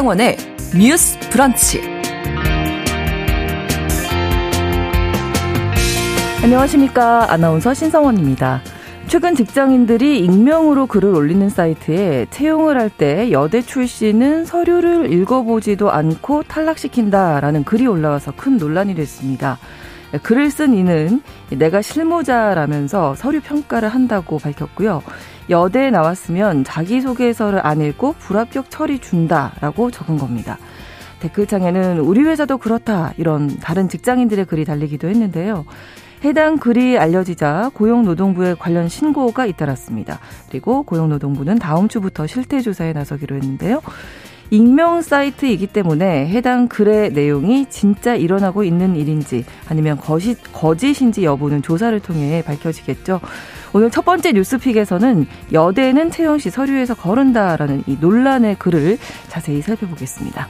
신성원의 뉴스 브런치. 안녕하십니까. 아나운서 신성원입니다. 최근 직장인들이 익명으로 글을 올리는 사이트에 채용을 할 때 여대 출신은 서류를 읽어보지도 않고 탈락시킨다라는 글이 올라와서 큰 논란이 됐습니다. 글을 쓴 이는 내가 실무자라면서 서류 평가를 한다고 밝혔고요. 여대에 나왔으면 자기소개서를 안 읽고 불합격 처리 준다라고 적은 겁니다. 댓글창에는 우리 회사도 그렇다 이런 다른 직장인들의 글이 달리기도 했는데요. 해당 글이 알려지자 고용노동부에 관련 신고가 잇따랐습니다. 그리고 고용노동부는 다음 주부터 실태 조사에 나서기로 했는데요. 익명 사이트이기 때문에 해당 글의 내용이 진짜 일어나고 있는 일인지 아니면 거짓, 거짓인지 여부는 조사를 통해 밝혀지겠죠. 오늘 첫 번째 뉴스픽에서는 여대는 채영 씨 서류에서 거른다라는 이 논란의 글을 자세히 살펴보겠습니다.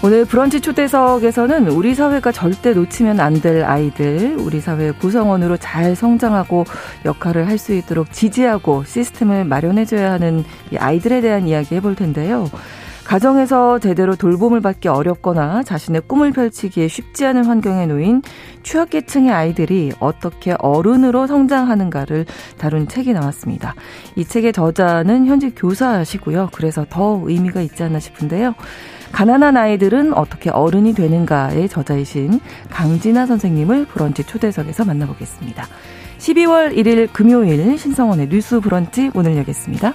오늘 브런치 초대석에서는 우리 사회가 절대 놓치면 안 될 아이들, 우리 사회 구성원으로 잘 성장하고 역할을 할 수 있도록 지지하고 시스템을 마련해줘야 하는 이 아이들에 대한 이야기 해볼 텐데요. 가정에서 제대로 돌봄을 받기 어렵거나 자신의 꿈을 펼치기에 쉽지 않은 환경에 놓인 취약계층의 아이들이 어떻게 어른으로 성장하는가를 다룬 책이 나왔습니다. 이 책의 저자는 현직 교사시고요. 그래서 더 의미가 있지 않나 싶은데요. 가난한 아이들은 어떻게 어른이 되는가의 저자이신 강진아 선생님을 브런치 초대석에서 만나보겠습니다. 12월 1일 금요일 신성원의 뉴스 브런치 오늘 여겠습니다.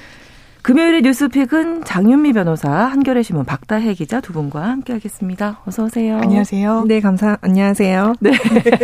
금요일의 뉴스픽은 장윤미 변호사, 한겨레 신문 박다혜 기자 두 분과 함께하겠습니다. 어서 오세요. 안녕하세요. 네, 감사. 안녕하세요. 네,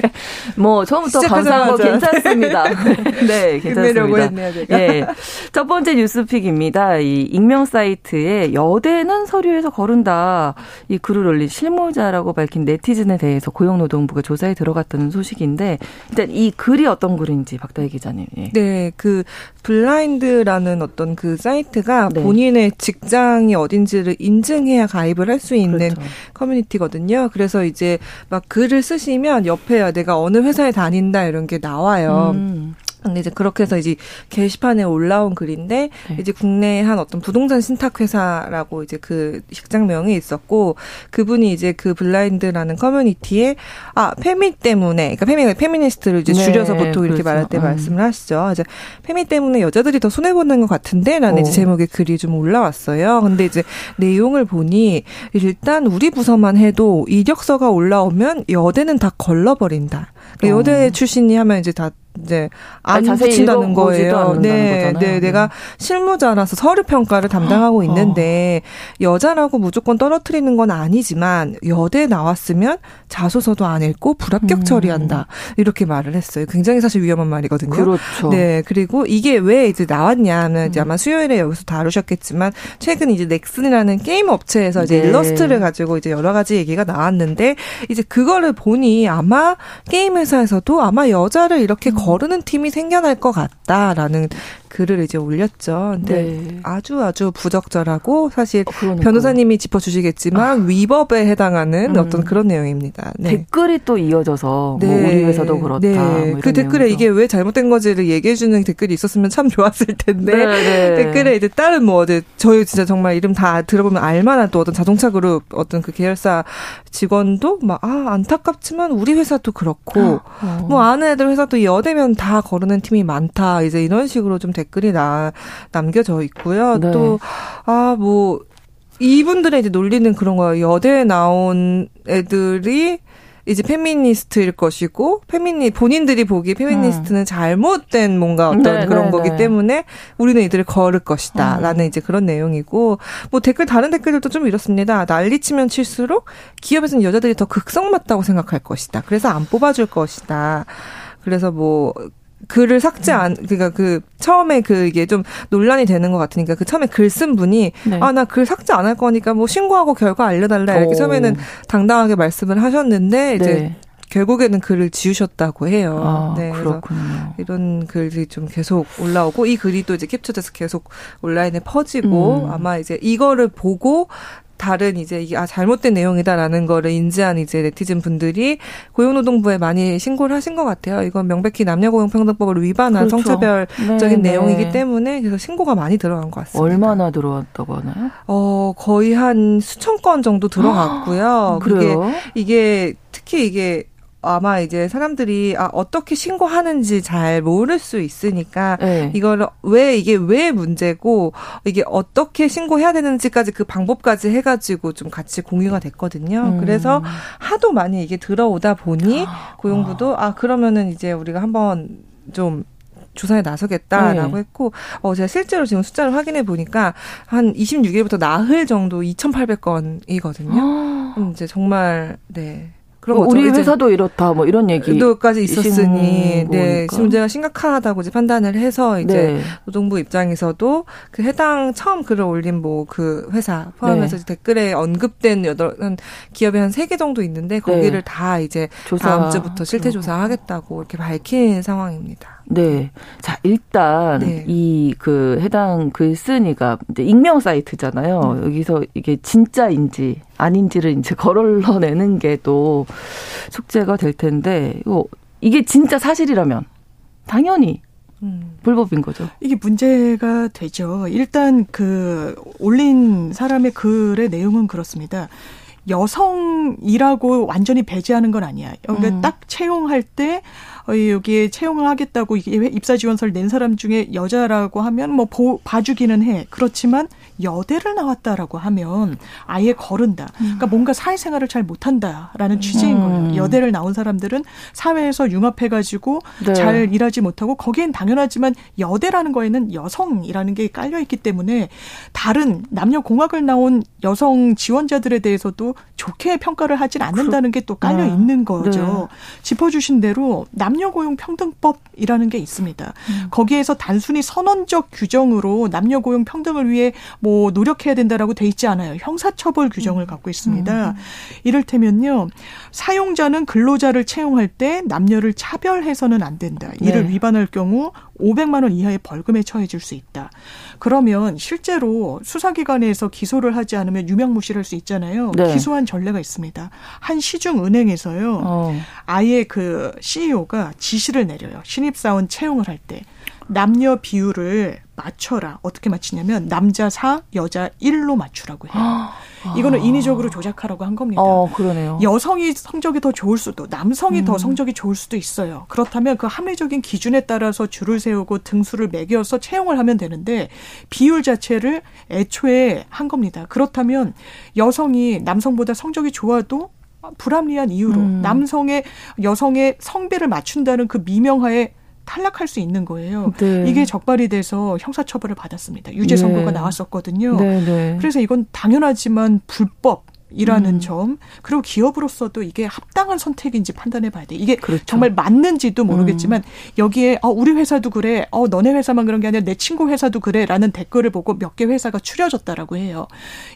뭐 처음부터 감사하고 괜찮습니다. 네, 괜찮습니다. 했네요, 제가. 예, 첫 번째 뉴스픽입니다. 이 익명 사이트에 여대는 서류에서 거른다 이 글을 올린 실무자라고 밝힌 네티즌에 대해서 고용노동부가 조사에 들어갔다는 소식인데 일단 이 글이 어떤 글인지 박다혜 기자님. 예. 네, 그 블라인드라는 어떤 그 사이트 사이트가 네. 본인의 직장이 어딘지를 인증해야 가입을 할 수 있는 그렇죠. 커뮤니티거든요. 그래서 이제 막 글을 쓰시면 옆에 내가 어느 회사에 다닌다 이런 게 나와요. 음. 근데 이제 그렇게 해서 이제 게시판에 올라온 글인데 네. 이제 국내 한 어떤 부동산 신탁 회사라고 이제 그 직장명이 있었고 그분이 이제 그 블라인드라는 커뮤니티에 아 페미 때문에 그러니까 페미 페미니스트를 이제 네. 줄여서 보통 이렇게 그렇죠. 말할 때 음. 말씀을 하시죠. 이제 페미 때문에 여자들이 더 손해 보는 것 같은데라는 제목의 글이 좀 올라왔어요. 근데 이제 내용을 보니 일단 우리 부서만 해도 이력서가 올라오면 여대는 다 걸러버린다. 어. 여대 출신이 하면 이제 다 이제 안 붙인다는 거예요. 네, 네, 네, 내가 실무자라서 서류 평가를 담당하고 어. 있는데 여자라고 무조건 떨어뜨리는 건 아니지만 여대 나왔으면 자소서도 안 읽고 불합격 음. 처리한다 이렇게 말을 했어요. 굉장히 사실 위험한 말이거든요. 그렇죠. 네, 그리고 이게 왜 이제 나왔냐면 이제 음. 아마 수요일에 여기서 다루셨겠지만 최근 이제 넥슨이라는 게임 업체에서 이제 네. 일러스트를 가지고 이제 여러 가지 얘기가 나왔는데 이제 그거를 보니 아마 게임 회사에서도 아마 여자를 이렇게 음. 거르는 팀이 생겨날 것 같다라는 글을 이제 올렸죠. 근데 네. 아주 아주 부적절하고 사실 어, 그러니까. 변호사님이 짚어주시겠지만 아. 위법에 해당하는 음. 어떤 그런 내용입니다. 네. 댓글이 또 이어져서 네. 뭐 우리 회사도 그렇다. 네. 뭐 그 댓글에 내용이죠. 이게 왜 잘못된 거지를 얘기해주는 댓글이 있었으면 참 좋았을 텐데 네, 네. 댓글에 이제 다른 뭐 어디 저희 진짜 정말 이름 다 들어보면 알만한 또 어떤 자동차 그룹 어떤 그 계열사 직원도 막 아 안타깝지만 우리 회사도 그렇고 어. 뭐 아는 애들 회사도 여대면 다 거르는 팀이 많다 이제 이런 식으로 좀 댓글이 나, 남겨져 있고요. 네. 또, 아, 뭐, 이분들의 이제 논리는 그런 거예요. 여대에 나온 애들이 이제 페미니스트일 것이고 페미니 본인들이 보기 페미니스트는 음. 잘못된 뭔가 어떤 네, 그런 네, 거기 네. 때문에 우리는 이들을 거를 것이다라는 음. 이제 그런 내용이고 뭐 댓글 다른 댓글들도 좀 이렇습니다. 난리치면 칠수록 기업에서는 여자들이 더 극성 맞다고 생각할 것이다. 그래서 안 뽑아줄 것이다. 그래서 뭐 글을 삭제 안 그러니까 그 처음에 그 이게 좀 논란이 되는 것 같으니까 그 처음에 글 쓴 분이 네. 아나 글 삭제 안 할 거니까 뭐 신고하고 결과 알려달라 이렇게 오. 처음에는 당당하게 말씀을 하셨는데 이제 네. 결국에는 글을 지우셨다고 해요. 아, 네, 그렇군요. 이런 글이 좀 계속 올라오고 이 글이 또 이제 캡처돼서 계속 온라인에 퍼지고 음. 아마 이제 이거를 보고 다른 이제 이게 아 잘못된 내용이다라는 거를 인지한 이제 네티즌 분들이 고용노동부에 많이 신고를 하신 것 같아요. 이건 명백히 남녀고용평등법을 위반한 그렇죠. 성차별적인 네, 네. 때문에 그래서 신고가 많이 들어간 것 같습니다. 얼마나 들어왔다고 하나요? 어 거의 한 수천 건 정도 들어갔고요. 아, 그래요? 이게, 이게 특히 이게 아마 이제 사람들이 아 어떻게 신고하는지 잘 모를 수 있으니까 네. 이걸 왜 이게 왜 문제고 이게 어떻게 신고해야 되는지까지 그 방법까지 해가지고 좀 같이 공유가 됐거든요. 음. 그래서 하도 많이 이게 들어오다 보니 아. 고용부도 아 그러면은 이제 우리가 한번 좀 조사에 나서겠다라고 네. 했고 어 제가 실제로 지금 숫자를 확인해 보니까 한 26일부터 나흘 정도 2,800건이거든요. 아. 음, 이제 정말 네. 그런 뭐 우리 회사도 이렇다 뭐 이런 얘기도까지 있었으니 네 문제가 심각하다고 이제 판단을 해서 이제 네. 노동부 입장에서도 그 해당 처음 글을 올린 뭐 그 회사 포함해서 네. 댓글에 언급된 여덟 기업이 한 세 개 정도 있는데 거기를 네. 다 이제 조사. 다음 주부터 실태 조사하겠다고 이렇게 밝힌 상황입니다. 네. 자, 일단 네. 이그 해당 글쓴이가 이제 익명 사이트잖아요. 음. 여기서 이게 진짜인지 아닌지를 이제 걸러내는 게 또 숙제가 될 텐데 이거 이게 진짜 사실이라면 당연히 음. 불법인 거죠. 이게 문제가 되죠. 일단 그 올린 사람의 글의 내용은 그렇습니다. 여성이라고 완전히 배제하는 건 아니야. 그러니까 음. 딱 채용할 때 어, 여기에 채용을 하겠다고 입사 지원서를 낸 사람 중에 여자라고 하면 뭐 보, 봐주기는 해. 그렇지만 여대를 나왔다라고 하면 아예 거른다. 그러니까 음. 뭔가 사회생활을 잘 못한다라는 취지인 거예요. 음. 여대를 나온 사람들은 사회에서 융합해가지고 네. 잘 일하지 못하고 거기엔 당연하지만 여대라는 거에는 여성이라는 게 깔려 있기 때문에 다른 남녀 공학을 나온 여성 지원자들에 대해서도 좋게 평가를 하진 않는다는 게 또 깔려 아. 있는 거죠. 네. 짚어주신 대로 남녀고용평등법이라는 게 있습니다. 음. 거기에서 단순히 선언적 규정으로 남녀고용 평등을 위해 뭐 노력해야 된다라고 돼 있지 않아요. 형사처벌 규정을 음. 갖고 있습니다. 음. 이를테면요. 사용자는 근로자를 채용할 때 남녀를 차별해서는 안 된다. 이를 네. 위반할 경우 500만 원 이하의 벌금에 처해질 수 있다. 그러면 실제로 수사기관에서 기소를 하지 않으면 유명무실할 수 있잖아요. 네. 기소한 전례가 있습니다. 한 시중 은행에서요. 어. 아예 그 CEO가 지시를 내려요. 신입사원 채용을 할 때. 남녀 비율을 맞춰라. 어떻게 맞추냐면 남자 4, 여자 1로 맞추라고 해요. 이거는 인위적으로 조작하라고 한 겁니다. 어, 그러네요. 여성이 성적이 더 좋을 수도, 남성이 음. 더 성적이 좋을 수도 있어요. 그렇다면 그 합리적인 기준에 따라서 줄을 세우고 등수를 매겨서 채용을 하면 되는데 비율 자체를 애초에 한 겁니다. 그렇다면 여성이 남성보다 성적이 좋아도 불합리한 이유로 음. 남성의 여성의 성배를 맞춘다는 그 미명하에 탈락할 수 있는 거예요. 네. 이게 적발이 돼서 형사처벌을 받았습니다. 유죄 선고가 네. 나왔었거든요. 네, 네. 그래서 이건 당연하지만 불법 이라는 음. 점 그리고 기업으로서도 이게 합당한 선택인지 판단해 봐야 돼. 이게 그렇죠. 정말 맞는지도 모르겠지만 음. 여기에 어 우리 회사도 그래. 어 너네 회사만 그런 게 아니라 내 친구 회사도 그래라는 댓글을 보고 몇 개 회사가 추려졌다라고 해요.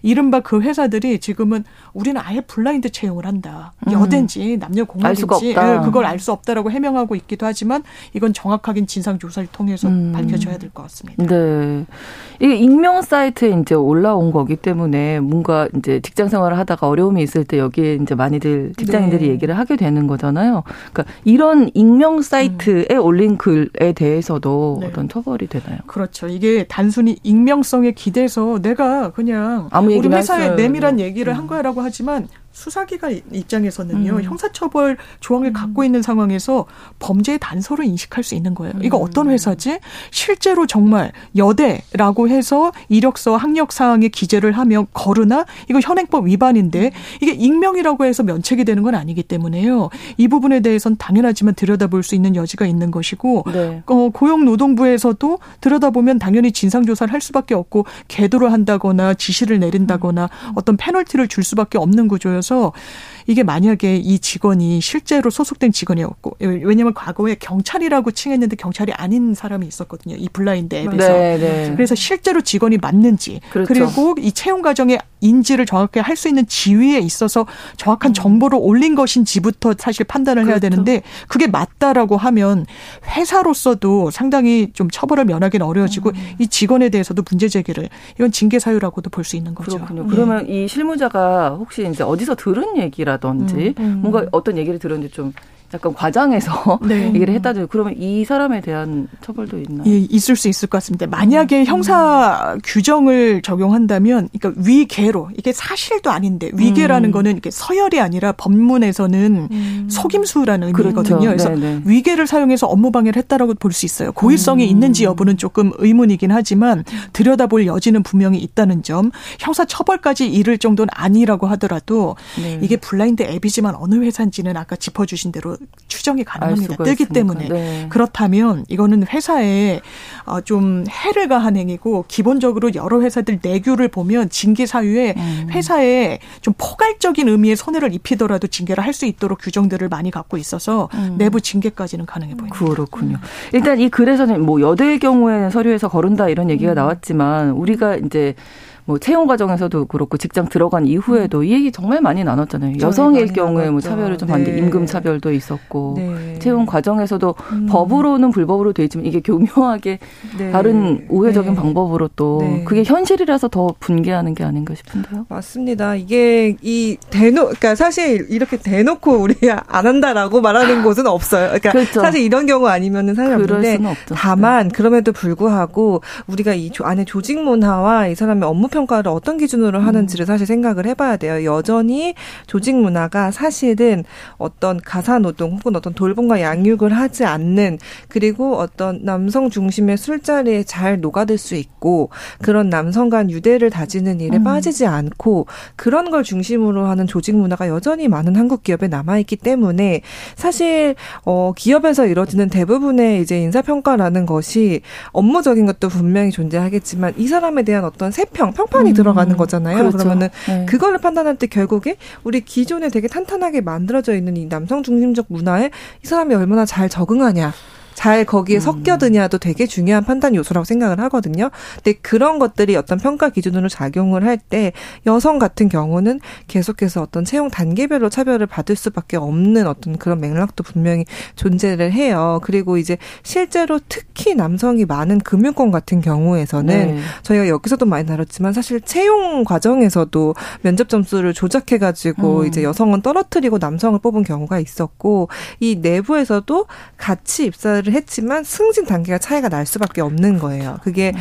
이른바 그 회사들이 지금은 우리는 아예 블라인드 채용을 한다. 음. 여든지 남녀 공학인지 예, 그걸 알 수 없다라고 해명하고 있기도 하지만 이건 정확하게 진상 조사를 통해서 음. 밝혀져야 될 것 같습니다. 네. 이게 익명 사이트에 이제 올라온 거기 때문에 뭔가 이제 직장 생활을 하다 가 어려움이 있을 때 여기에 이제 많이들 직장인들이 네. 얘기를 하게 되는 거잖아요. 그러니까 이런 익명 사이트에 음. 올린 글에 대해서도 네. 어떤 처벌이 되나요? 그렇죠. 이게 단순히 익명성에 기대서 내가 그냥 아무 우리 회사에 내밀한 얘기를 음. 한 거야라고 하지만 수사기관 입장에서는요 음. 형사처벌 조항을 음. 갖고 있는 상황에서 범죄의 단서를 인식할 수 있는 거예요. 이거 음. 어떤 회사지? 실제로 정말 여대라고 해서 이력서 학력 사항에 기재를 하면 거르나 이거 현행법 위반인데 이게 익명이라고 해서 면책이 되는 건 아니기 때문에요. 이 부분에 대해서는 당연하지만 들여다볼 수 있는 여지가 있는 것이고 네. 어, 고용노동부에서도 들여다보면 당연히 진상조사를 할 수밖에 없고 계도를 한다거나 지시를 내린다거나 음. 어떤 페널티를 줄 수밖에 없는 구조여서 그래서 이게 만약에 이 직원이 실제로 소속된 직원이었고 왜냐하면 과거에 경찰이라고 칭했는데 경찰이 아닌 사람이 있었거든요. 이 블라인드 앱에서. 네, 네. 그래서 실제로 직원이 맞는지 그렇죠. 그리고 이 채용 과정의 인지를 정확하게 할수 있는 지위에 있어서 정확한 음. 정보를 올린 것인지부터 사실 판단을 그렇죠. 해야 되는데 그게 맞다라고 하면 회사로서도 상당히 좀 처벌을 면하기는 어려워지고 음. 이 직원에 대해서도 문제 제기를 이건 징계 사유라고도 볼 수 있는 거죠. 그렇군요. 그러면 이 실무자가 혹시 이제 어디서 들은 얘기라든지 음, 음. 뭔가 어떤 얘기를 들었는지 좀 약간 과장해서 네. 얘기를 했다죠. 그러면 이 사람에 대한 처벌도 있나요? 예, 있을 수 있을 것 같습니다. 만약에 음. 형사 규정을 적용한다면, 그러니까 위계로 이게 사실도 아닌데 위계라는 음. 거는 이게 서열이 아니라 법문에서는 음. 속임수라는. 의미거든요. 그렇죠. 그래서 네네. 위계를 사용해서 업무 방해를 했다라고 볼 수 있어요. 고의성이 음. 있는지 여부는 조금 의문이긴 하지만 들여다볼 여지는 분명히 있다는 점. 형사 처벌까지 이를 정도는 아니라고 하더라도 네. 이게 블라인드 앱이지만 어느 회사인지는 아까 짚어주신 대로 추정이 가능합니다. 뜨기 있습니까? 때문에 네. 그렇다면 이거는 회사에 어, 좀 해를 가한 행위고 기본적으로 여러 회사들 내규를 보면 징계 사유에 음. 회사에 좀 포괄적인 의미의 손해를 입히더라도 징계를 할 수 있도록 규정들을 많이 갖고 있어서 음. 내부 징계까지는 가능해 보입니다. 그렇군요. 일단 이 글에서는 뭐 여대의 경우에는 서류에서 거른다 이런 얘기가 음. 나왔지만 우리가 이제 뭐 채용 과정에서도 그렇고 직장 들어간 이후에도 음. 이 얘기 정말 많이 나눴잖아요. 여성일 경우에 뭐 차별을 좀 받는데 네. 임금 차별도 있었고 네. 채용 과정에서도 음. 법으로는 불법으로 돼 있지만 이게 교묘하게 네. 다른 우회적인 네. 방법으로 또 네. 그게 현실이라서 더 분개하는 게 아닌가 싶은데요. 맞습니다. 이게 이 대놓 그러니까 사실 이렇게 대놓고 우리 안 한다라고 말하는 곳은 없어요. 그러니까 그렇죠. 사실 이런 경우 아니면은 사실 없는데 다만 네. 그럼에도 불구하고 우리가 이 안에 조직 문화와 이 사람의 업무 평가를 어떤 기준으로 하는지를 사실 생각을 해봐야 돼요. 여전히 조직 문화가 사실은 어떤 가사 노동 혹은 어떤 돌봄과 양육을 하지 않는 그리고 어떤 남성 중심의 술자리에 잘 녹아들 수 있고 그런 남성 간 유대를 다지는 일에 음. 빠지지 않고 그런 걸 중심으로 하는 조직 문화가 여전히 많은 한국 기업에 남아 있기 때문에 사실 어 기업에서 이루어지는 대부분의 이제 인사 평가라는 것이 업무적인 것도 분명히 존재하겠지만 이 사람에 대한 어떤 세평 평판이 음. 들어가는 거잖아요. 그렇죠. 그러면은 네. 그거를 판단할 때 결국에 우리 기존에 되게 탄탄하게 만들어져 있는 이 남성 중심적 문화에 이 사람이 얼마나 잘 적응하냐. 잘 거기에 음. 섞여드냐도 되게 중요한 판단 요소라고 생각을 하거든요. 근데 그런 것들이 어떤 평가 기준으로 작용을 할 때 여성 같은 경우는 계속해서 어떤 채용 단계별로 차별을 받을 수밖에 없는 어떤 그런 맥락도 분명히 존재를 해요. 그리고 이제 실제로 특히 남성이 많은 금융권 같은 경우에서는 네. 저희가 여기서도 많이 다뤘지만 사실 채용 과정에서도 면접 점수를 조작해가지고 음. 이제 여성은 떨어뜨리고 남성을 뽑은 경우가 있었고 이 내부에서도 같이 입사를 했지만 승진 단계가 차이가 날 수밖에 없는 거예요. 그게 음.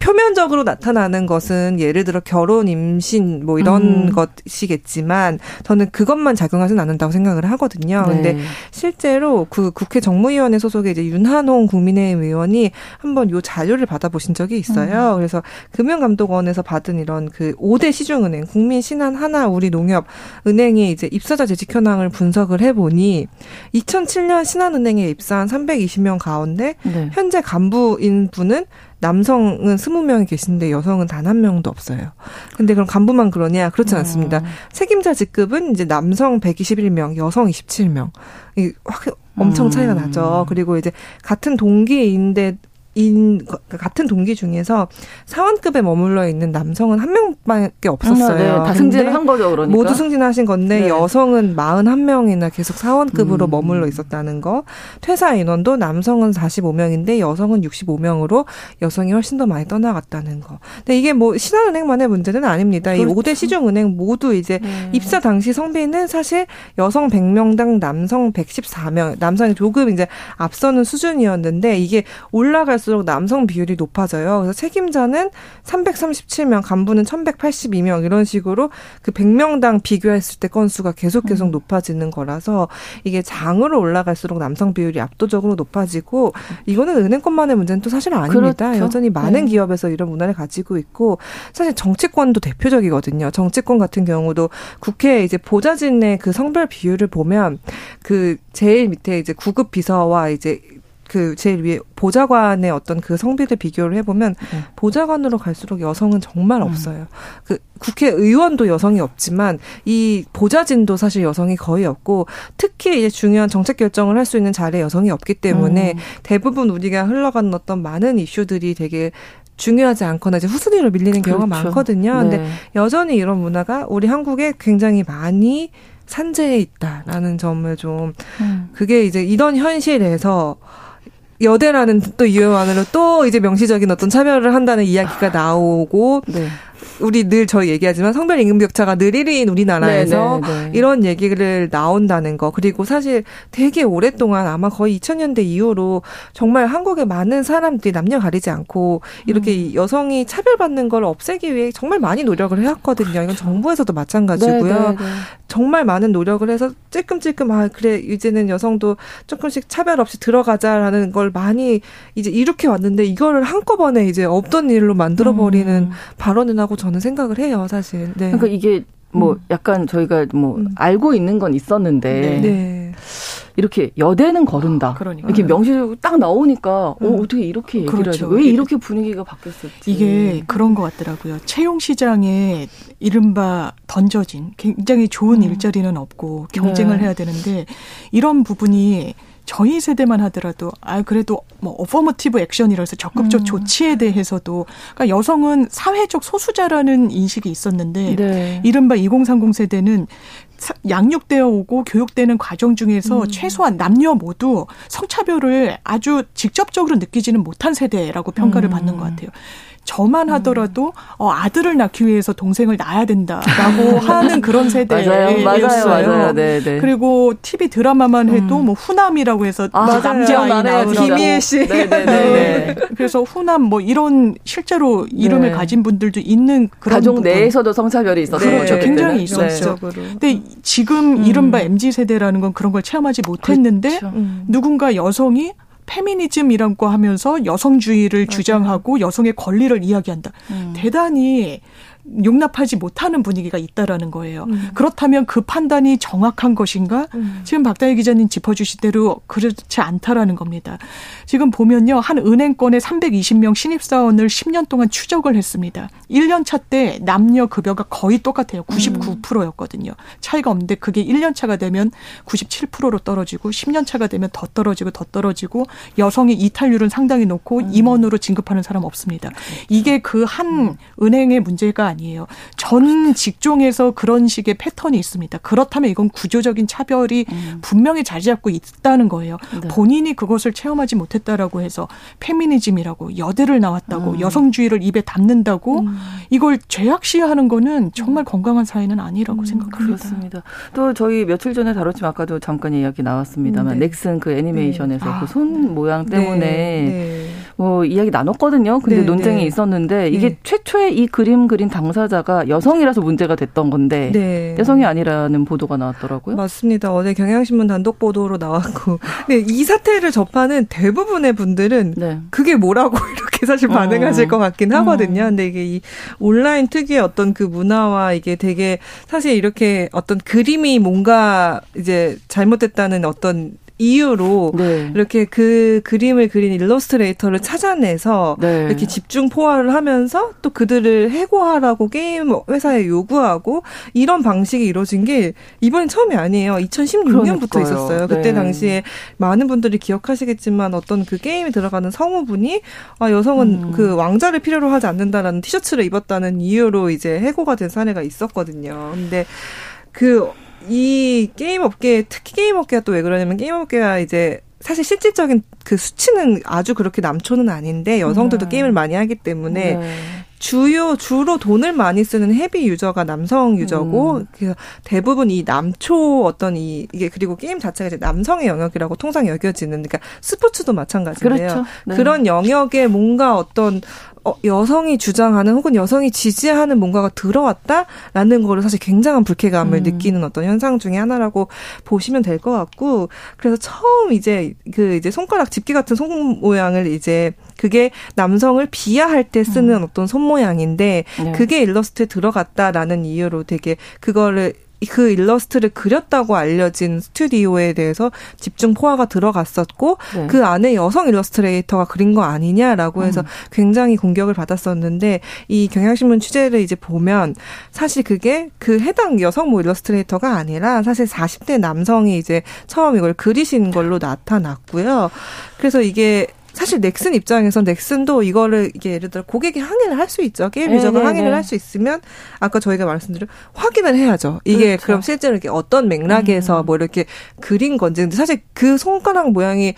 표면적으로 나타나는 것은 예를 들어 결혼, 임신 뭐 이런 음. 것이겠지만 저는 그것만 작용하지는 않는다고 생각을 하거든요. 네. 근데 실제로 그 국회 정무위원회 소속의 이제 윤한홍 국민의힘 의원이 한번 요 자료를 받아보신 적이 있어요. 음. 그래서 금융감독원에서 받은 이런 그 5대 시중은행, 국민, 신한, 하나, 우리 농협 은행이 이제 입사자 재직 현황을 분석을 해보니 2007년 신한은행에 입사한 320명 가운데 네. 현재 간부인 분은 남성은 스무 명이 계신데 여성은 단 한 명도 없어요. 근데 그럼 간부만 그러냐? 그렇지 음. 않습니다. 음. 책임자 직급은 이제 남성 121명, 여성 27명. 이 확 엄청 차이가 음. 나죠. 그리고 이제 같은 동기인데 인 같은 동기 중에서 사원급에 머물러 있는 남성은 한 명밖에 없었어요. 네, 다 승진한 거죠, 그러니까. 모두 승진하신 건데 네. 여성은 41명이나 계속 사원급으로 음. 머물러 있었다는 거. 퇴사 인원도 남성은 45명인데 여성은 65명으로 여성이 훨씬 더 많이 떠나갔다는 거. 근데 이게 뭐 신한은행만의 문제는 아닙니다. 그렇죠. 이 5대 시중은행 모두 이제 네. 입사 당시 성비는 사실 여성 100명당 남성 114명, 남성이 조금 이제 앞서는 수준이었는데 이게 올라갈수록 갈수록 남성 비율이 높아져요. 그래서 책임자는 337명, 간부는 1182명 이런 식으로 그 100명당 비교했을 때 건수가 계속 계속 음. 높아지는 거라서 이게 장으로 올라갈수록 남성 비율이 압도적으로 높아지고 이거는 은행권만의 문제는 또 사실 아닙니다. 그렇죠. 여전히 많은 네. 기업에서 이런 문화를 가지고 있고 사실 정치권도 대표적이거든요. 정치권 같은 경우도 국회 이제 보좌진의 그 성별 비율을 보면 그 제일 밑에 이제 구급 비서와 이제 그 제일 위에 보좌관의 어떤 그 성비를 비교를 해보면 네. 보좌관으로 갈수록 여성은 정말 음. 없어요. 그 국회의원도 여성이 없지만 이 보좌진도 사실 여성이 거의 없고 특히 이제 중요한 정책 결정을 할 수 있는 자리에 여성이 없기 때문에 음. 대부분 우리가 흘러가는 어떤 많은 이슈들이 되게 중요하지 않거나 이제 후순위로 밀리는 경우가 그렇죠. 많거든요. 네. 근데 여전히 이런 문화가 우리 한국에 굉장히 많이 산재해 있다라는 점을 좀 음. 그게 이제 이런 현실에서 여대라는 또 이유만으로 또 이제 명시적인 어떤 차별을 한다는 이야기가 나오고 네. 우리 늘 저희 얘기하지만 성별 임금 격차가 늘 1위인 우리나라에서 네네, 네, 네. 이런 얘기를 나온다는 거 그리고 사실 되게 오랫동안 아마 거의 2000년대 이후로 정말 한국의 많은 사람들이 남녀 가리지 않고 이렇게 음. 여성이 차별받는 걸 없애기 위해 정말 많이 노력을 해왔거든요. 이건 그렇죠. 정부에서도 마찬가지고요. 네네네. 네, 정말 많은 노력을 해서 찔끔찔끔 아 그래 이제는 여성도 조금씩 차별 없이 들어가자라는 걸 많이 이제 이렇게 왔는데 이거를 한꺼번에 이제 없던 일로 만들어 버리는 음. 발언 을 하고 저는 생각을 해요, 사실. 네. 그러니까 이게 뭐 음. 약간 저희가 뭐 음. 알고 있는 건 있었는데 네. 네. 이렇게 여대는 거른다. 그러니까. 이렇게 명시적으로 딱 나오니까 음. 어, 어떻게 이렇게 얘기를 그렇죠. 하지? 왜 이렇게 분위기가 바뀌었을지. 이게 그런 것 같더라고요. 채용 시장에 이른바 던져진 굉장히 좋은 음. 일자리는 없고 경쟁을 네. 해야 되는데 이런 부분이 저희 세대만 하더라도 아 그래도 뭐 어퍼머티브 액션이라서 적극적 음. 조치에 대해서도 그러니까 여성은 사회적 소수자라는 인식이 있었는데 네. 이른바 2030 세대는 양육되어 오고 교육되는 과정 중에서 음. 최소한 남녀 모두 성차별을 아주 직접적으로 느끼지는 못한 세대라고 평가를 음. 받는 것 같아요. 저만 하더라도 어, 아들을 낳기 위해서 동생을 낳아야 된다라고 하는 그런 세대였어요. 맞아요, 맞아요, 맞아요. 네, 네. 그리고 TV 드라마만 해도 음. 뭐 후남이라고 해서 아, 남자 아이 나오는 김희애 씨. 네, 네, 네, 네. 그래서 후남 뭐 이런 실제로 이름을 네. 가진 분들도 있는 그런 가족 부분. 내에서도 성차별이 있었어요. 그렇죠. 굉장히 있었죠. 근데 지금 음. 이른바 MZ 세대라는 건 그런 걸 체험하지 못했는데 그렇죠. 음. 누군가 여성이 페미니즘이라고 하면서 여성주의를 맞아요. 주장하고 여성의 권리를 이야기한다. 음. 대단히 용납하지 못하는 분위기가 있다라는 거예요. 음. 그렇다면 그 판단이 정확한 것인가? 음. 지금 박다희 기자님 짚어주신 대로 그렇지 않다라는 겁니다. 지금 보면요. 한 은행권에 320명 신입사원을 10년 동안 추적을 했습니다. 1년 차 때 남녀 급여가 거의 똑같아요. 99%였거든요. 차이가 없는데 그게 1년 차가 되면 97%로 떨어지고 10년 차가 되면 더 떨어지고 더 떨어지고 여성의 이탈률은 상당히 높고 음. 임원으로 진급하는 사람 없습니다. 이게 그한 음. 은행의 문제가 아니에요. 전 직종에서 그런 식의 패턴이 있습니다. 그렇다면 이건 구조적인 차별이 음. 분명히 자리 잡고 있다는 거예요. 네. 본인이 그것을 체험하지 못했다라고 해서 페미니즘이라고 여대를 나왔다고 음. 여성주의를 입에 담는다고 음. 이걸 죄악시하는 거는 정말 음. 건강한 사회는 아니라고 음, 생각합니다. 그렇습니다. 또 저희 며칠 전에 다뤘지만 아까도 잠깐 이야기 나왔습니다만 네. 넥슨 그 애니메이션에서 네. 아. 그손 모양 때문에 네. 네. 뭐 이야기 나눴거든요. 근데 네, 논쟁이 있었는데 이게 최초의 이 그림 그린 당사자가 여성이라서 문제가 됐던 건데 네. 여성이 아니라는 보도가 나왔더라고요. 맞습니다. 어제 경향신문 단독 보도로 나왔고 근데 이 사태를 접하는 대부분의 분들은 네. 그게 뭐라고 이렇게 사실 반응하실 어. 것 같긴 하거든요. 근데 이게 이 온라인 특유의 어떤 그 문화와 이게 되게 사실 이렇게 어떤 그림이 뭔가 이제 잘못됐다는 어떤 이유로 네. 이렇게 그 그림을 그린 일러스트레이터를 찾아내서 네. 이렇게 집중 포화를 하면서 또 그들을 해고하라고 게임 회사에 요구하고 이런 방식이 이루어진 게 이번엔 처음이 아니에요. 2016년부터 그러니까요. 있었어요. 그때 네. 당시에 많은 분들이 기억하시겠지만 어떤 그 게임에 들어가는 성우분이 아 여성은 음. 그 왕자를 필요로 하지 않는다라는 티셔츠를 입었다는 이유로 이제 해고가 된 사례가 있었거든요. 근데 그 이 게임 업계 특히 게임 업계가 또 왜 그러냐면 게임 업계가 이제 사실 실질적인 그 수치는 아주 그렇게 남초는 아닌데 여성들도 음. 게임을 많이 하기 때문에 네. 주요 주로 돈을 많이 쓰는 헤비 유저가 남성 유저고 음. 그 대부분 이 남초 어떤 이 이게 그리고 게임 자체가 이제 남성의 영역이라고 통상 여겨지는 그러니까 스포츠도 마찬가지인데요. 그렇죠. 네. 그런 영역에 뭔가 어떤 어, 여성이 주장하는 혹은 여성이 지지하는 뭔가가 들어왔다라는 거를 사실 굉장한 불쾌감을 음. 느끼는 어떤 현상 중의 하나라고 보시면 될 것 같고 그래서 처음 이제 그 이제 손가락 집기 같은 손 모양을 이제 그게 남성을 비하할 때 쓰는 음. 어떤 손 모양인데 네. 그게 일러스트에 들어갔다라는 이유로 되게 그거를 그 일러스트를 그렸다고 알려진 스튜디오에 대해서 집중 포화가 들어갔었고 네. 그 안에 여성 일러스트레이터가 그린 거 아니냐라고 해서 음. 굉장히 공격을 받았었는데 이 경향신문 취재를 이제 보면 사실 그게 그 해당 여성 뭐 일러스트레이터가 아니라 사실 40대 남성이 이제 처음 이걸 그리신 걸로 나타났고요. 그래서 이게 사실 넥슨 입장에선 넥슨도 이거를 이게 예를 들어 고객이 항의를 할 수 있죠. 게임 유저가 네, 네, 항의를 네. 할수 있으면 아까 저희가 말씀드린 확인을 해야죠. 이게 그렇죠. 그럼 실제로 이게 어떤 맥락에서 음. 뭐 이렇게 그린 건지. 근데 사실 그 손가락 모양이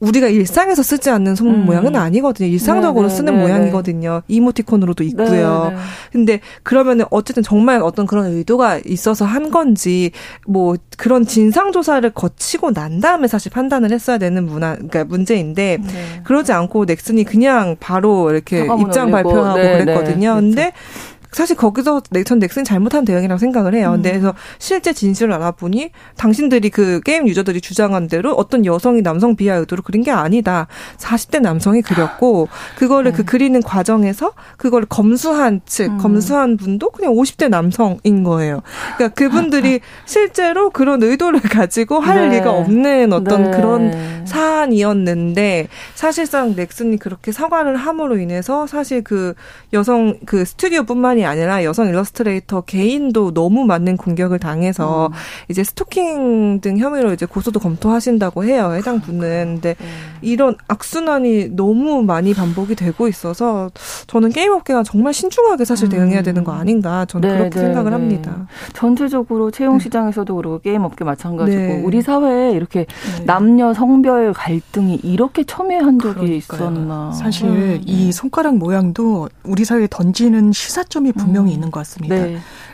우리가 일상에서 쓰지 않는 손 음. 모양은 아니거든요. 일상적으로 네네, 쓰는 네네. 모양이거든요. 이모티콘으로도 있고요. 네네. 근데 그러면은 어쨌든 정말 어떤 그런 의도가 있어서 한 건지 뭐 그런 진상 조사를 거치고 난 다음에 사실 판단을 했어야 되는 문화 그러니까 문제인데 네. 그러지 않고 넥슨이 그냥 바로 이렇게 입장 발표하고 그랬거든요. 근데 그렇죠. 사실 거기서 전 넥슨이 잘못한 대응이라고 생각을 해요. 근데 음. 그래서 실제 진실을 알아보니 당신들이 그 게임 유저들이 주장한 대로 어떤 여성이 남성 비하 의도로 그린 게 아니다. 40대 남성이 그렸고 그거를 그 네. 그 그리는 과정에서 그걸 검수한 측, 음. 검수한 분도 그냥 50대 남성인 거예요. 그러니까 그분들이 실제로 그런 의도를 가지고 할 네. 리가 없는 어떤 네. 그런 사안이었는데 사실상 넥슨이 그렇게 사과를 함으로 인해서 사실 그 여성 그 스튜디오뿐만 이 아니라 여성 일러스트레이터 개인도 너무 많은 공격을 당해서 음. 이제 스토킹 등 혐의로 이제 고소도 검토하신다고 해요. 해당 분은. 근데 음. 이런 악순환이 너무 많이 반복이 되고 있어서 저는 게임 업계가 정말 신중하게 사실 대응해야 되는 거 음. 아닌가 저는 네, 그렇게 네, 생각을 네. 합니다. 전체적으로 채용 네. 시장에서도 그렇고 게임 업계 마찬가지고 네. 우리 사회에 이렇게 네. 남녀 성별 갈등이 이렇게 첨예한 적이 그러니까요. 있었나. 사실 음. 이 손가락 모양도 우리 사회에 던지는 시사점이 분명히 음. 있는 것 같습니다.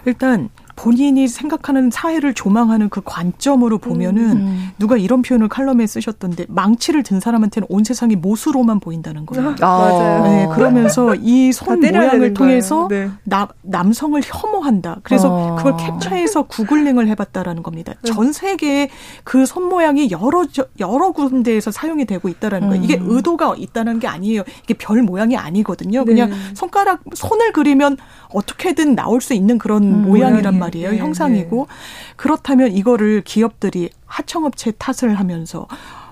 일단 본인이 생각하는 사회를 조망하는 그 관점으로 보면은 음. 누가 이런 표현을 칼럼에 쓰셨던데 망치를 든 사람한테는 온 세상이 못으로만 보인다는 거예요. 아, 맞아요. 네, 그러면서 이 손 모양을 통해서 네. 나, 남성을 혐오한다. 그래서 어. 그걸 캡처해서 구글링을 해봤다라는 겁니다. 네. 전 세계에 그 손 모양이 여러 여러 군데에서 사용이 되고 있다라는 거예요. 이게 음. 의도가 있다는 게 아니에요. 이게 별 모양이 아니거든요. 그냥 네. 손가락 손을 그리면 어떻게든 나올 수 있는 그런 음, 모양이란 말이에요. 네, 형상이고 네. 그렇다면 이거를 기업들이 하청업체 탓을 하면서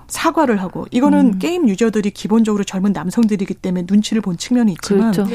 사과를 하고 이거는 음. 게임 유저들이 기본적으로 젊은 남성들이기 때문에 눈치를 본 측면이 있지만 그렇죠.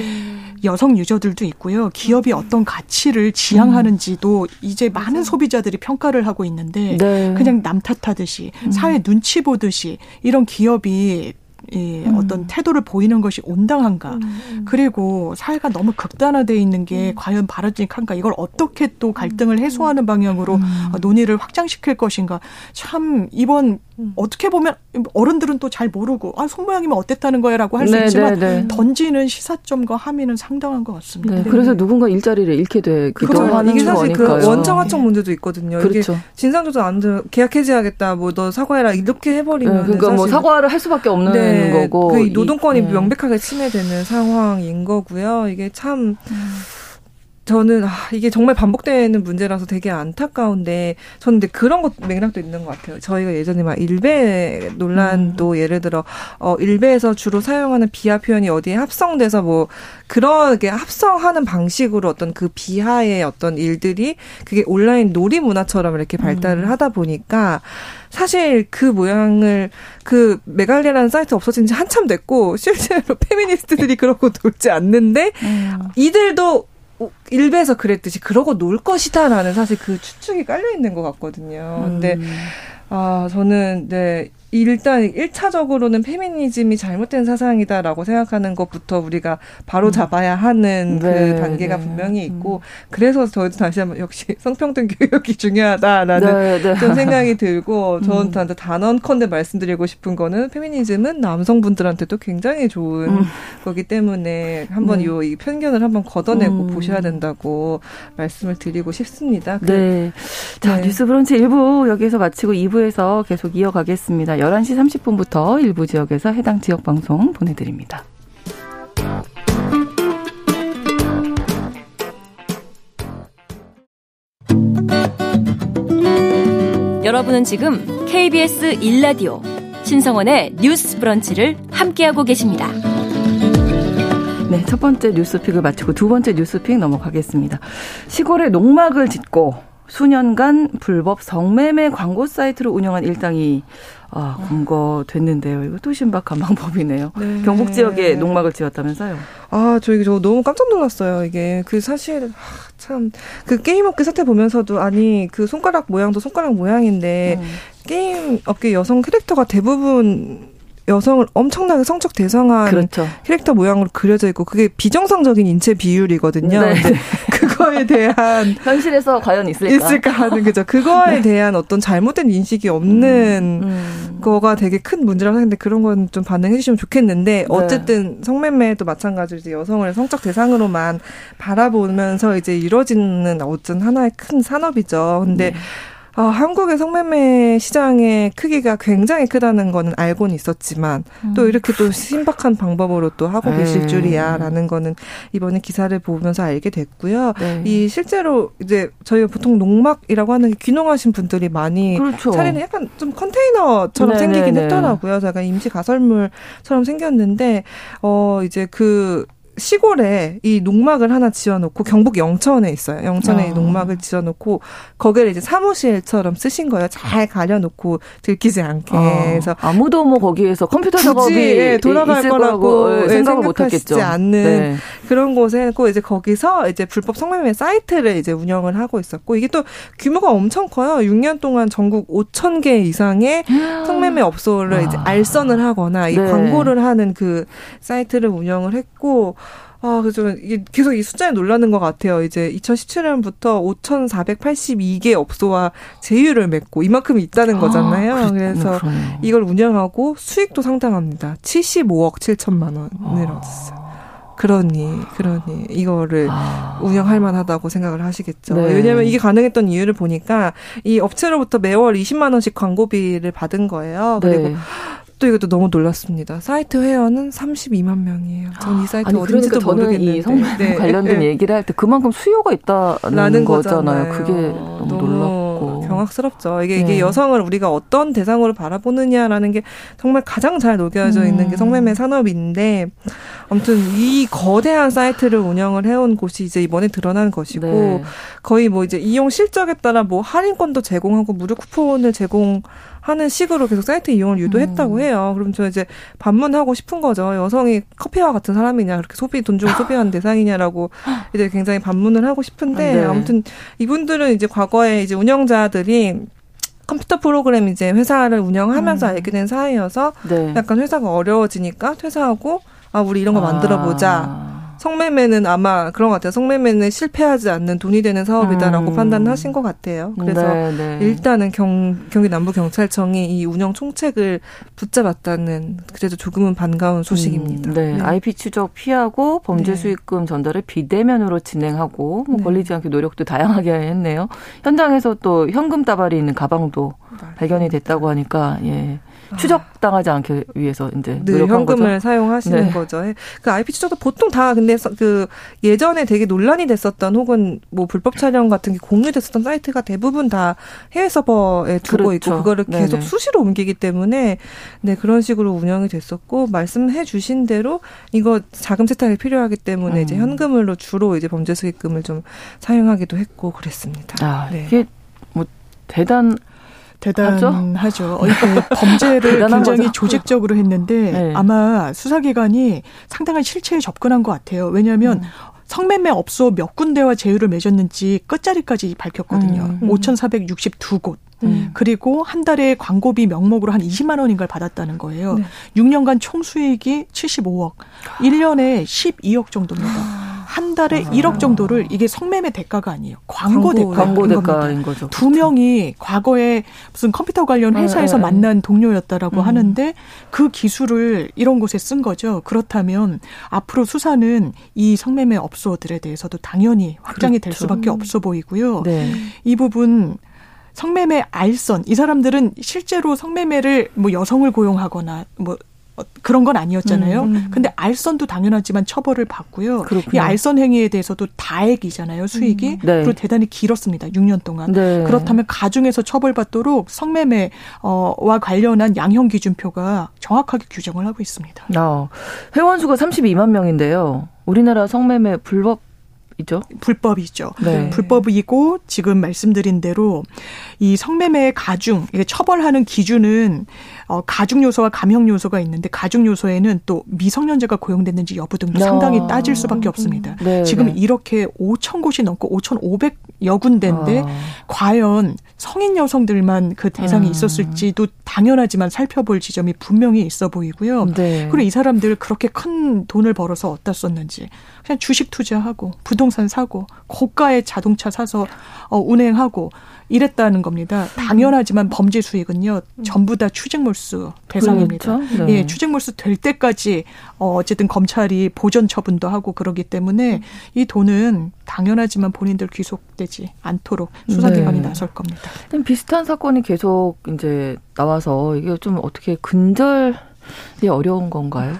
여성 유저들도 있고요. 기업이 어떤 가치를 지향하는지도 음. 이제 많은 소비자들이 평가를 하고 있는데 네. 그냥 남 탓하듯이 음. 사회 눈치 보듯이 이런 기업이 이 음. 어떤 태도를 보이는 것이 온당한가 음, 음. 그리고 사회가 너무 극단화돼 있는 게 음. 과연 바람직한가 이걸 어떻게 또 갈등을 해소하는 방향으로 음. 논의를 확장시킬 것인가 참 이번 음. 어떻게 보면 어른들은 또 잘 모르고 아 손 모양이면 어땠다는 거야라고 할수 네, 있지만 네, 네. 던지는 시사점과 함의는 상당한 것 같습니다. 네, 그래서 누군가 일자리를 잃게 되기도 하는 이게 사실 그 원청하청 문제도 있거든요. 그렇죠. 이게 진상조사 안 돼, 계약 해지하겠다, 뭐 너 사과해라 이렇게 해버리면 네, 그러니까 뭐 사과를 할 수밖에 없는 네, 거고 그 노동권이 이, 네. 명백하게 침해되는 상황인 거고요. 이게 참. 음. 저는 아, 이게 정말 반복되는 문제라서 되게 안타까운데 저는 근데 그런 것 맥락도 있는 것 같아요. 저희가 예전에 막 일베 논란도 음. 예를 들어 어 일베에서 주로 사용하는 비하 표현이 어디에 합성돼서 뭐 그렇게 합성하는 방식으로 어떤 그 비하의 어떤 일들이 그게 온라인 놀이 문화처럼 이렇게 발달을 음. 하다 보니까 사실 그 모양을 그 메갈리라는 사이트 없어진 지 한참 됐고 실제로 페미니스트들이 그러고 놀지 않는데 음. 이들도 일베에서 그랬듯이 그러고 놀 것이다라는 사실 그 추측이 깔려 있는 것 같거든요. 근데 음. 아 저는 네 일단 1차적으로는 페미니즘이 잘못된 사상이다라고 생각하는 것부터 우리가 바로 음. 잡아야 하는 그 네, 그 단계가 네. 분명히 있고 음. 그래서 저희도 다시 한번 역시 성평등 교육이 중요하다라는 네, 네. 좀 생각이 들고 저는 음. 단언컨대 말씀드리고 싶은 거는 페미니즘은 남성분들한테도 굉장히 좋은 음. 거기 때문에 한번 음. 이 편견을 한번 걷어내고 음. 보셔야 된다고 말씀을 드리고 싶습니다. 그 네. 자, 뉴스 브런치 1부 여기서 마치고 2부에서 계속 이어가겠습니다. 11시 30분부터 일부 지역에서 해당 지역 방송 보내드립니다. 여러분은 지금 KBS 1라디오 신성원의 뉴스 브런치를 함께하고 계십니다. 네, 첫 번째 뉴스픽을 마치고 두 번째 뉴스픽 넘어가겠습니다. 시골에 농막을 짓고 수년간 불법 성매매 광고 사이트를 운영한 일당이 아, 검거됐는데요. 이거 또 신박한 방법이네요. 네. 경북 지역에 농막을 지었다면서요? 아, 저 이게 저 너무 깜짝 놀랐어요. 이게 그 사실 참 그 게임 업계 사태 보면서도 아니 그 손가락 모양도 손가락 모양인데 음. 게임 업계 여성 캐릭터가 대부분 여성을 엄청나게 성적 대상한 그렇죠. 캐릭터 모양으로 그려져 있고 그게 비정상적인 인체 비율이거든요. 네. 그거에 대한 현실에서 과연 있을까? 있을까 하는 거죠. 그거에 네. 대한 어떤 잘못된 인식이 없는 음, 음. 거가 되게 큰 문제라고 생각하는데 그런 건 좀 반응해 주시면 좋겠는데 네. 어쨌든 성매매도 마찬가지로 이제 여성을 성적 대상으로만 바라보면서 이제 이루어지는 어떤 하나의 큰 산업이죠. 근데 네. 어, 한국의 성매매 시장의 크기가 굉장히 크다는 거는 알고는 있었지만 음. 또 이렇게 또 신박한 방법으로 또 하고 네. 계실 줄이야라는 거는 이번에 기사를 보면서 알게 됐고요. 네. 이 실제로 이제 저희가 보통 농막이라고 하는 게 귀농하신 분들이 많이 그렇죠. 차리는 약간 좀 컨테이너처럼 네, 생기긴 네, 네. 했더라고요. 제가 임시 가설물처럼 생겼는데 어 이제 그 시골에 이 농막을 하나 지어놓고 경북 영천에 있어요. 영천에 아. 농막을 지어놓고 거기를 이제 사무실처럼 쓰신 거예요. 잘 가려놓고 들키지 않게. 아. 그래서 아무도 뭐 거기에서 컴퓨터 작업이 예, 돌아갈 거라고 예, 생각을 못했겠죠. 않는 네. 그런 곳에 고 이제 거기서 이제 불법 성매매 사이트를 이제 운영을 하고 있었고 이게 또 규모가 엄청 커요. 6년 동안 전국 5천 개 이상의 성매매 업소를 아. 이제 알선을 하거나 이 네. 광고를 하는 그 사이트를 운영을 했고. 아, 그래서 이게 계속 이 숫자에 놀라는 것 같아요. 이제 2017년부터 5,482개 업소와 제휴를 맺고 이만큼 있다는 아, 거잖아요. 아, 그래서 그러네요. 이걸 운영하고 수익도 상당합니다. 75억 7천만 원을 아. 얻었어요. 그러니, 그러니, 이거를 아. 운영할 만하다고 생각을 하시겠죠. 네. 왜냐하면 이게 가능했던 이유를 보니까 이 업체로부터 매월 20만 원씩 광고비를 받은 거예요. 그리고 네. 또 이것도 너무 놀랐습니다. 사이트 회원은 32만 명이에요. 전 이 사이트 아니, 어딘지도 그러니까 모르겠는데. 이 성매매 네. 관련된 네. 얘기를 할 때 그만큼 수요가 있다는 거잖아요. 거잖아요. 그게 너무, 너무 놀랍고 경악스럽죠. 이게 이게 네. 여성을 우리가 어떤 대상으로 바라보느냐라는 게 정말 가장 잘 녹여져 음. 있는 게 성매매 산업인데 아무튼 이 거대한 사이트를 운영을 해온 곳이 이제 이번에 드러난 것이고 네. 거의 뭐 이제 이용 실적에 따라 뭐 할인권도 제공하고 무료 쿠폰을 제공 하는 식으로 계속 사이트 이용을 유도했다고 음. 해요. 그럼 저 이제 반문하고 싶은 거죠. 여성이 커피와 같은 사람이냐, 그렇게 소비 돈 주고 소비하는 대상이냐라고 이제 굉장히 반문을 하고 싶은데 네. 아무튼 이분들은 이제 과거에 이제 운영자들이 컴퓨터 프로그램 이제 회사를 운영하면서 음. 알게 된 사이여서 네. 약간 회사가 어려워지니까 퇴사하고 아 우리 이런 거 만들어 보자. 아. 성매매는 아마 그런 것 같아요. 성매매는 실패하지 않는 돈이 되는 사업이다라고 음. 판단하신 것 같아요. 그래서 네, 네. 일단은 경, 경기 남부 경찰청이 이 운영 총책을 붙잡았다는 그래도 조금은 반가운 소식입니다. 음, 네. 네. IP 추적 피하고 범죄 네. 수익금 전달을 비대면으로 진행하고 뭐 네. 걸리지 않게 노력도 다양하게 했네요. 현장에서 또 현금 다발이 있는 가방도 발견이 됐다고 하니까 예. 추적당하지 않기 위해서 이제 네, 현금을 거죠? 사용하시는 네. 거죠. 그 IP 추적도 보통 다 근데 그 예전에 되게 논란이 됐었던 혹은 뭐 불법 촬영 같은 게 공유됐었던 사이트가 대부분 다 해외 서버에 두고 그렇죠. 있고 그거를 계속 네네. 수시로 옮기기 때문에 네 그런 식으로 운영이 됐었고 말씀해 주신 대로 이거 자금 세탁이 필요하기 때문에 음. 이제 현금으로 주로 이제 범죄 수익금을 좀 사용하기도 했고 그랬습니다. 아, 네. 이게 뭐 대단 대단하죠. 그 범죄를 굉장히 거죠. 조직적으로 했는데 네. 아마 수사기관이 상당한 실체에 접근한 것 같아요. 왜냐하면 음. 성매매 업소 몇 군데와 제휴를 맺었는지 끝자리까지 밝혔거든요. 음. 5,462곳. 음. 그리고 한 달에 광고비 명목으로 한 20만 원인가를 받았다는 거예요. 네. 6년간 총 수익이 75억, 1년에 12억 정도입니다. 한 달에 아. 1억 정도를 이게 성매매 대가가 아니에요. 광고, 광고 대가 광고 대가인 거죠. 두 명이 과거에 무슨 컴퓨터 관련 네, 회사에서 네, 만난 동료였다라고 음. 하는데 그 기술을 이런 곳에 쓴 거죠. 그렇다면 앞으로 수사는 이 성매매 업소들에 대해서도 당연히 확장이 그렇죠. 될 수밖에 없어 보이고요. 네. 이 부분 성매매 알선 이 사람들은 실제로 성매매를 뭐 여성을 고용하거나 뭐 어, 그런 건 아니었잖아요. 음, 음. 근데 알선도 당연하지만 처벌을 받고요. 그렇구나. 이 알선 행위에 대해서도 다액이잖아요. 수익이. 음. 네. 그리고 대단히 길었습니다. 6년 동안. 네. 그렇다면 가중에서 처벌받도록 성매매와 관련한 양형 기준표가 정확하게 규정을 하고 있습니다. 아, 회원 수가 32만 명인데요. 우리나라 성매매 불법 이죠? 불법이죠. 네. 불법이고 지금 말씀드린 대로 이 성매매의 가중, 이게 처벌하는 기준은 어, 가중 요소와 감형 요소가 있는데 가중 요소에는 또 미성년자가 고용됐는지 여부 등도 아. 상당히 따질 수밖에 없습니다. 네, 지금 네. 이렇게 5천 곳이 넘고 5,500여 군데인데 아. 과연 성인 여성들만 그 대상이 아. 있었을지도 당연하지만 살펴볼 지점이 분명히 있어 보이고요. 네. 그리고 이 사람들 그렇게 큰 돈을 벌어서 어디다 썼는지 그냥 주식 투자하고 부동산 사고 고가의 자동차 사서 어, 운행하고 이랬다는 겁니다. 당연하지만 범죄 수익은요 전부 다 추징 몰수 대상입니다. 그렇죠? 네. 예, 추징 몰수 될 때까지 어, 어쨌든 검찰이 보전 처분도 하고 그러기 때문에 이 돈은 당연하지만 본인들 귀속되지 않도록 수사기관이 네. 나설 겁니다. 비슷한 사건이 계속 이제 나와서 이게 좀 어떻게 근절 이 어려운 건가요?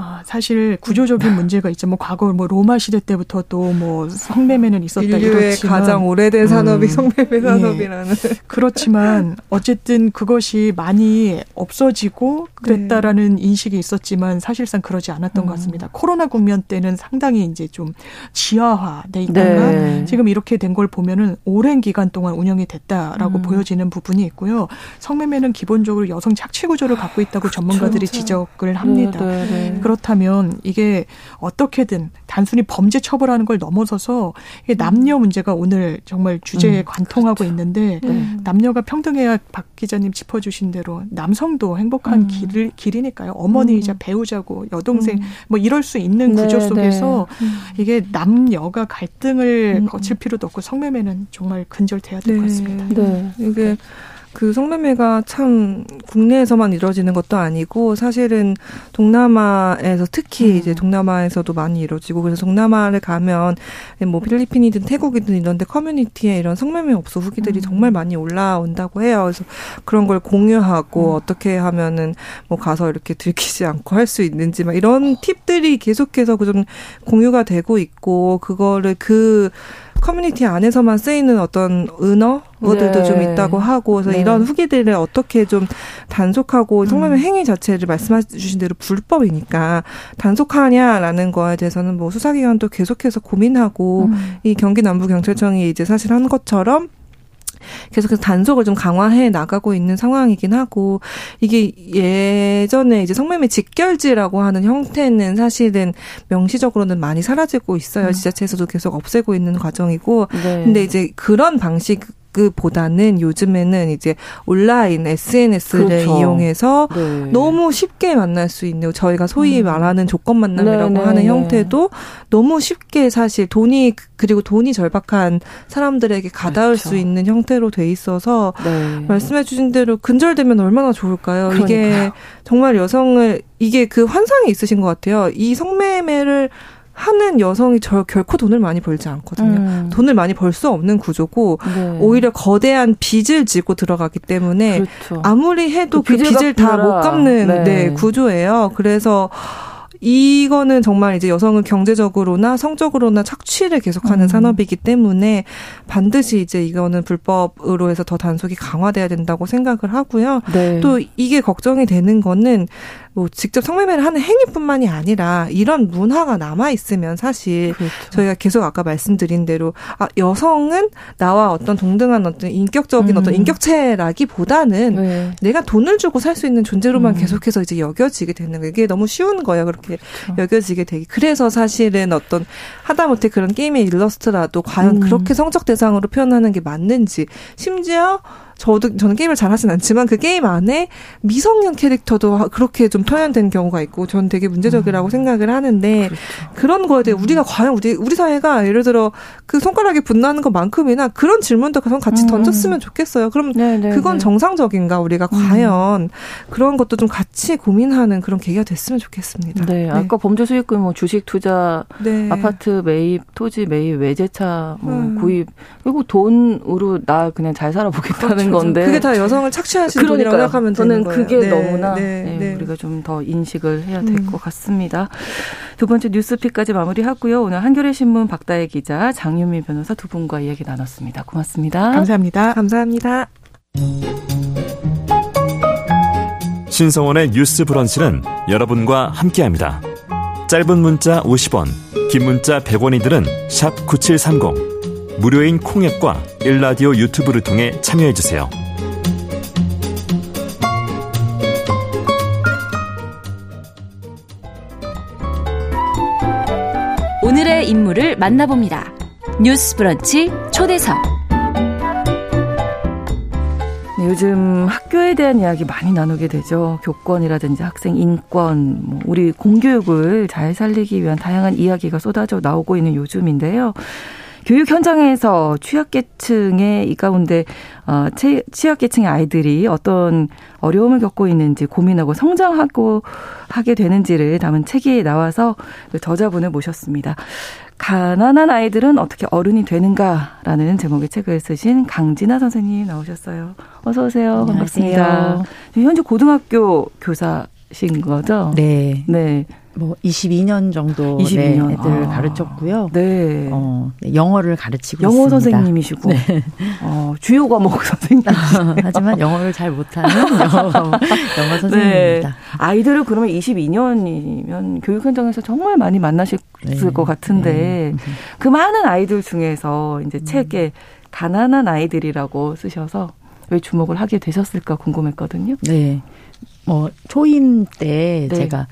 아, 사실 구조적인 문제가 있죠. 뭐 과거 뭐 로마 시대 때부터 또 뭐 성매매는 있었다 인류의 이렇지만 가장 오래된 산업이 음, 성매매 예. 산업이라는. 예. 그렇지만 어쨌든 그것이 많이 없어지고 그랬다라는 네. 인식이 있었지만 사실상 그러지 않았던 음. 것 같습니다. 코로나 국면 때는 상당히 이제 좀 지하화돼 있다가 네. 지금 이렇게 된 걸 보면은 오랜 기간 동안 운영이 됐다라고 음. 보여지는 부분이 있고요. 성매매는 기본적으로 여성 착취 구조를 갖고 있다고 그렇죠. 전문가들이 그렇죠. 지적을 합니다. 네, 네, 네. 그렇다면 이게 어떻게든 단순히 범죄 처벌하는 걸 넘어서서 이게 남녀 문제가 오늘 정말 주제에 음, 관통하고 그렇죠. 있는데 네. 남녀가 평등해야 박 기자님 짚어주신 대로 남성도 행복한 음. 길, 길이니까요. 어머니이자 음. 배우자고 여동생 음. 뭐 이럴 수 있는 네, 구조 속에서 네. 음. 이게 남녀가 갈등을 음. 거칠 필요도 없고 성매매는 정말 근절돼야 될것 네. 같습니다. 네. 이게 그 성매매가 참 국내에서만 이루어지는 것도 아니고 사실은 동남아에서 특히 음. 이제 동남아에서도 많이 이루어지고 그래서 동남아를 가면 뭐 필리핀이든 태국이든 이런데 커뮤니티에 이런 성매매 업소 후기들이 음. 정말 많이 올라온다고 해요. 그래서 그런 걸 공유하고 음. 어떻게 하면은 뭐 가서 이렇게 들키지 않고 할 수 있는지 막 이런 팁들이 계속해서 그 좀 공유가 되고 있고 그거를 그 커뮤니티 안에서만 쓰이는 어떤 은어들도 네. 좀 있다고 하고 그래서 네. 이런 후기들을 어떻게 좀 단속하고 성매매 음. 행위 자체를 말씀해 주신 대로 불법이니까 단속하냐라는 거에 대해서는 뭐 수사기관도 계속해서 고민하고 음. 이 경기 남부 경찰청이 이제 사실 한 것처럼 계속해서 단속을 좀 강화해 나가고 있는 상황이긴 하고 이게 예전에 이제 성매매 직결지라고 하는 형태는 사실은 명시적으로는 많이 사라지고 있어요. 음. 지자체에서도 계속 없애고 있는 과정이고 네. 근데 이제 그런 방식 보다는 요즘에는 이제 온라인 SNS를 그렇죠. 이용해서 네. 너무 쉽게 만날 수 있는 저희가 소위 음. 말하는 조건 만남이라고 네, 네 하는 네. 형태도 너무 쉽게 사실 돈이 그리고 돈이 절박한 사람들에게 가닿을 그렇죠. 수 있는 형태로 돼 있어서 네. 말씀해 주신 대로 근절되면 얼마나 좋을까요? 그러니까요. 이게 정말 여성을 이게 그 환상이 있으신 것 같아요. 이 성매매를 하는 여성이 저 결코 돈을 많이 벌지 않거든요. 음. 돈을 많이 벌 수 없는 구조고 네. 오히려 거대한 빚을 지고 들어가기 때문에 그렇죠. 아무리 해도 그, 그 빚을 다 못 갚는 네. 네, 구조예요. 그래서 이거는 정말 이제 여성은 경제적으로나 성적으로나 착취를 계속하는 음. 산업이기 때문에 반드시 이제 이거는 불법으로 해서 더 단속이 강화돼야 된다고 생각을 하고요. 네. 또 이게 걱정이 되는 거는 뭐 직접 성매매를 하는 행위뿐만이 아니라 이런 문화가 남아 있으면 사실 그렇죠. 저희가 계속 아까 말씀드린 대로 아 여성은 나와 어떤 동등한 어떤 인격적인 음. 어떤 인격체라기보다는 네. 내가 돈을 주고 살 수 있는 존재로만 음. 계속해서 이제 여겨지게 되는 거 이게 너무 쉬운 거예요. 그렇게 그렇죠. 여겨지게 되기. 그래서 사실은 어떤 하다못해 그런 게임의 일러스트라도 과연 음. 그렇게 성적 대상으로 표현하는 게 맞는지 심지어 저도 저는 게임을 잘 하진 않지만 그 게임 안에 미성년 캐릭터도 그렇게 좀 표현된 경우가 있고 저는 되게 문제적이라고 음. 생각을 하는데 그렇죠. 그런 거에 대해 음. 우리가 과연 우리 우리 사회가 예를 들어 그 손가락이 분나는 것만큼이나 그런 질문도 같이 음. 던졌으면 좋겠어요. 그럼 네네 네, 그건 네. 정상적인가 우리가 음. 과연 그런 것도 좀 같이 고민하는 그런 계기가 됐으면 좋겠습니다. 네, 네. 아까 범죄 수익금 뭐 주식 투자, 네. 아파트 매입, 토지 매입, 외제차 뭐 음. 구입 그리고 돈으로 나 그냥 잘 살아보겠다는 하는 건데 그게 다 여성을 착취하시는 돈이라고 생각하면 저는 되는 그게 네, 너무나 네, 네, 네. 우리가 좀 더 인식을 해야 될것 음. 같습니다. 두 번째 뉴스픽까지 마무리하고요. 오늘 한겨레 신문 박다혜 기자, 장윤미 변호사 두 분과 이야기 나눴습니다. 고맙습니다. 감사합니다. 감사합니다. 신성원의 뉴스 브런치는 여러분과 함께합니다. 짧은 문자 50원, 긴 문자 100원이들은 9730. 무료인 콩앱과 일라디오 유튜브를 통해 참여해주세요. 오늘의 인물을 만나봅니다. 뉴스 브런치 초대석. 네, 요즘 학교에 대한 이야기 많이 나누게 되죠. 교권이라든지 학생 인권, 뭐 우리 공교육을 잘 살리기 위한 다양한 이야기가 쏟아져 나오고 있는 요즘인데요. 교육 현장에서 취약계층의 이 가운데 어, 취약계층의 아이들이 어떤 어려움을 겪고 있는지 고민하고 성장하고 하게 되는지를 담은 책이 나와서 그 저자분을 모셨습니다. 가난한 아이들은 어떻게 어른이 되는가라는 제목의 책을 쓰신 강진아 선생님 나오셨어요. 어서 오세요. 반갑습니다. 현재 고등학교 교사신 거죠? 네. 네. 뭐 22년 정도 22년. 네, 애들을 아. 가르쳤고요. 네. 어, 네, 영어를 가르치고 영어 있습니다. 선생님이시고. 네. 어, 주요 과목 선생님. 하지만 영어를 잘 못하는 영어, 영어 선생님입니다. 네. 아이들을 그러면 22년이면 교육 현장에서 정말 많이 만나실 네. 것 같은데 네. 그 많은 아이들 중에서 이제 음. 책에 가난한 아이들이라고 쓰셔서 왜 주목을 하게 되셨을까 궁금했거든요. 네. 뭐 초임 때 제가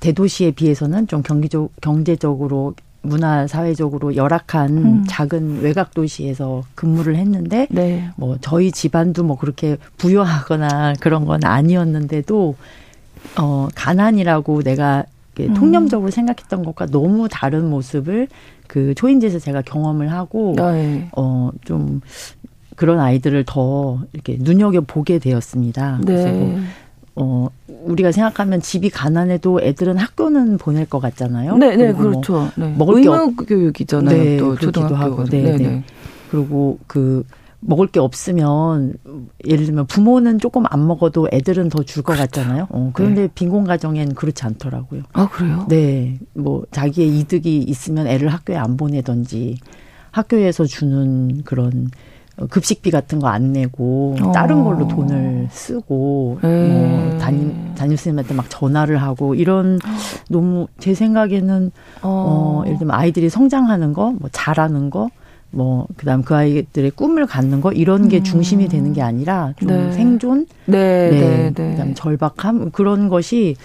대도시에 비해서는 좀 경기적 경제적으로 문화 사회적으로 열악한 음. 작은 외곽 도시에서 근무를 했는데 네. 뭐 저희 집안도 뭐 그렇게 부유하거나 그런 건 아니었는데도 어 가난이라고 내가 음. 통념적으로 생각했던 것과 너무 다른 모습을 그 초인지에서 제가 경험을 하고 네. 어좀 그런 아이들을 더 이렇게 눈여겨 보게 되었습니다. 네. 그래서 뭐 어, 우리가 생각하면 집이 가난해도 애들은 학교는 보낼 것 같잖아요. 네, 네, 뭐 그렇죠. 뭐 네. 먹을 게 없... 교육이잖아요. 네, 또 초등학교 하고. 네, 네, 네. 그리고 그 먹을 게 없으면 예를 들면 부모는 조금 안 먹어도 애들은 더 줄것 그렇죠. 같잖아요. 어, 그런데 네. 빈곤 가정엔 그렇지 않더라고요. 아 그래요? 네, 뭐 자기의 이득이 있으면 애를 학교에 안 보내던지 학교에서 주는 그런 급식비 같은 거 안 내고 어. 다른 걸로 돈을 쓰고 뭐 담임 담임 선생님한테 막 전화를 하고 이런 너무 제 생각에는 어, 어 예를 들면 아이들이 성장하는 거, 뭐 잘하는 거, 뭐 그다음 그 아이들의 꿈을 갖는 거 이런 게 음. 중심이 되는 게 아니라 좀 네. 생존, 네, 네, 네, 네. 그다음 절박함 그런 것이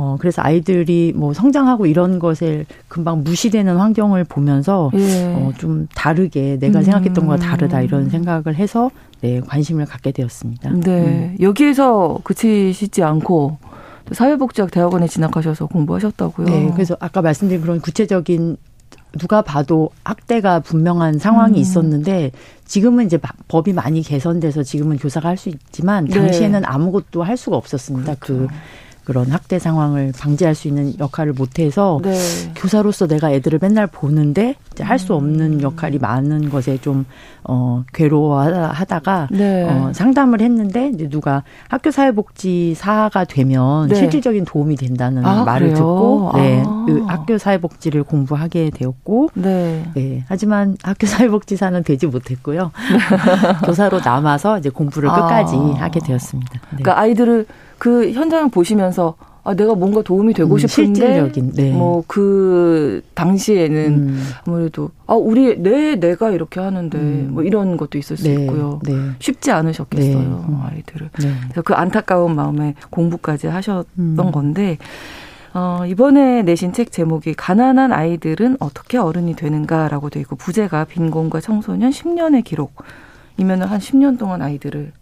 어, 그래서 아이들이 뭐 성장하고 이런 것에 금방 무시되는 환경을 보면서 예. 어, 좀 다르게 내가 음. 생각했던 것과 다르다 이런 생각을 해서 네, 관심을 갖게 되었습니다. 네. 음. 여기에서 그치시지 않고 사회복지학 대학원에 진학하셔서 공부하셨다고요. 네. 그래서 아까 말씀드린 그런 구체적인 누가 봐도 학대가 분명한 상황이 음. 있었는데 지금은 이제 법이 많이 개선돼서 지금은 교사가 할 수 있지만 네. 당시에는 네. 아무것도 할 수가 없었습니다. 그렇죠. 그 그런 학대 상황을 방지할 수 있는 역할을 못해서 네. 교사로서 내가 애들을 맨날 보는데 할 수 없는 음. 역할이 많은 것에 좀 어, 괴로워하다가 네. 어, 상담을 했는데 이제 누가 학교 사회복지사가 되면 네. 실질적인 도움이 된다는 아, 말을 그래요? 듣고 네, 아. 그 학교 사회복지를 공부하게 되었고 네. 네. 하지만 학교 사회복지사는 되지 못했고요. 교사로 남아서 이제 공부를 끝까지 아. 하게 되었습니다. 네. 그러니까 아이들을 그 현장을 보시면서 아, 내가 뭔가 도움이 되고 음, 싶은데 실질적인, 네. 뭐그 당시에는 음. 아무래도 아 우리 내 내가 이렇게 하는데 음. 뭐 이런 것도 있을 수 네. 있고요. 네. 쉽지 않으셨겠어요 네. 음. 아이들을. 네. 그래서 그 안타까운 마음에 공부까지 하셨던 음. 건데 어, 이번에 내신 책 제목이 가난한 아이들은 어떻게 어른이 되는가라고 돼 있고 부제가 빈곤과 청소년 10년의 기록 이면 한 10년 동안 아이들을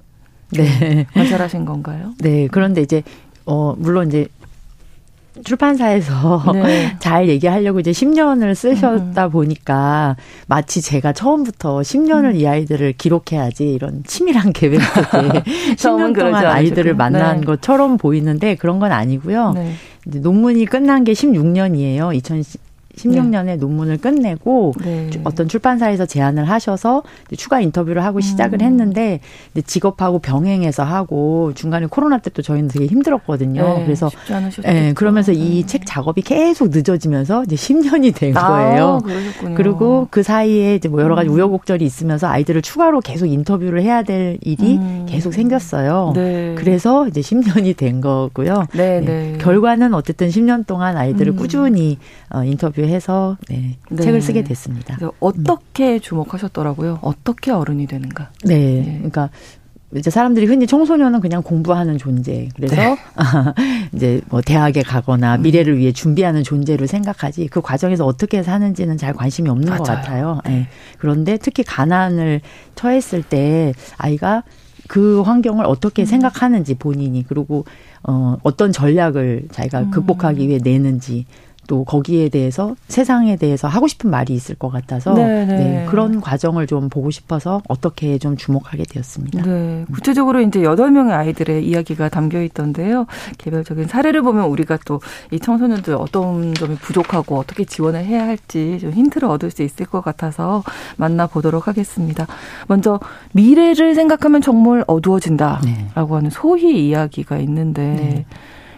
네. 관찰하신 건가요? 네. 그런데 이제 어 물론 이제 출판사에서 네. 잘 얘기하려고 이제 10년을 쓰셨다 음. 보니까 마치 제가 처음부터 10년을 음. 이 아이들을 기록해야지 이런 치밀한 계획 속에 10년 동안 아이들을 만난 네. 것처럼 보이는데 그런 건 아니고요. 네. 논문이 끝난 게 16년이에요. 2010, 16년에 네. 논문을 끝내고 네. 어떤 출판사에서 제안을 하셔서 추가 인터뷰를 하고 시작을 음. 했는데 직업하고 병행해서 하고 중간에 코로나 때 또 저희는 되게 힘들었거든요. 네. 그래서 예, 그러면서 이책 네. 작업이 계속 늦어지면서 이제 10년이 된 아, 거예요. 아, 그리고 그 사이에 이제 뭐 여러 가지 음. 우여곡절이 있으면서 아이들을 추가로 계속 인터뷰를 해야 될 일이 음. 계속 생겼어요. 네. 그래서 이제 10년이 된 거고요. 네, 네. 결과는 어쨌든 10년 동안 아이들을 음. 꾸준히 어, 인터뷰 해서 네, 네. 책을 쓰게 됐습니다. 어떻게 주목하셨더라고요? 어떻게 어른이 되는가? 네, 네. 그러니까 이제 사람들이 흔히 청소년은 그냥 공부하는 존재. 그래서 네. 이제 뭐 대학에 가거나 음. 미래를 위해 준비하는 존재로 생각하지 그 과정에서 어떻게 사는지는 잘 관심이 없는 맞아요. 것 같아요. 네. 그런데 특히 가난을 처했을 때 아이가 그 환경을 어떻게 음. 생각하는지 본인이 그리고 어 어떤 전략을 자기가 음. 극복하기 위해 내는지 또 거기에 대해서 세상에 대해서 하고 싶은 말이 있을 것 같아서 네, 네. 네, 그런 과정을 좀 보고 싶어서 어떻게 좀 주목하게 되었습니다. 네, 구체적으로 이제 여덟 명의 아이들의 이야기가 담겨 있던데요. 개별적인 사례를 보면 우리가 또 이 청소년들 어떤 점이 부족하고 어떻게 지원을 해야 할지 좀 힌트를 얻을 수 있을 것 같아서 만나보도록 하겠습니다. 먼저 미래를 생각하면 정말 어두워진다라고 네. 하는 소희 이야기가 있는데 네.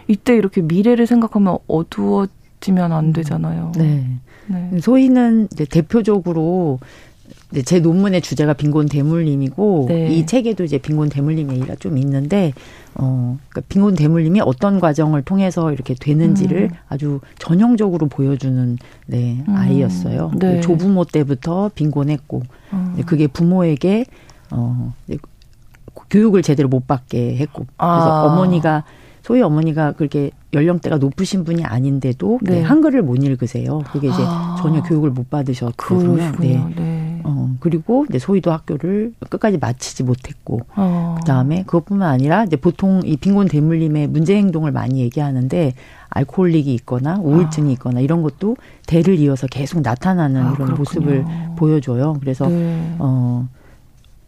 이때 이렇게 미래를 생각하면 어두워 지면 안 되잖아요. 네. 네. 소희는 이제 대표적으로 이제 제 논문의 주제가 빈곤 대물림이고 네. 이 책에도 이제 빈곤 대물림 얘기가 좀 있는데 어 그러니까 빈곤 대물림이 어떤 과정을 통해서 이렇게 되는지를 음. 아주 전형적으로 보여주는 네 음. 아이였어요. 네. 조부모 때부터 빈곤했고 음. 그게 부모에게 어 교육을 제대로 못 받게 했고 그래서 아. 어머니가 소위 어머니가 그렇게 연령대가 높으신 분이 아닌데도 네. 네, 한글을 못 읽으세요. 그게 이제 아. 전혀 교육을 못 받으셨거든요. 네. 네. 어, 그리고 이제 소위도 학교를 끝까지 마치지 못했고, 어. 그 다음에 그것뿐만 아니라 이제 보통 이 빈곤 대물림의 문제 행동을 많이 얘기하는데 알코올릭이 있거나 우울증이 아. 있거나 이런 것도 대를 이어서 계속 나타나는 아, 이런 그렇군요. 모습을 보여줘요. 그래서 네. 어.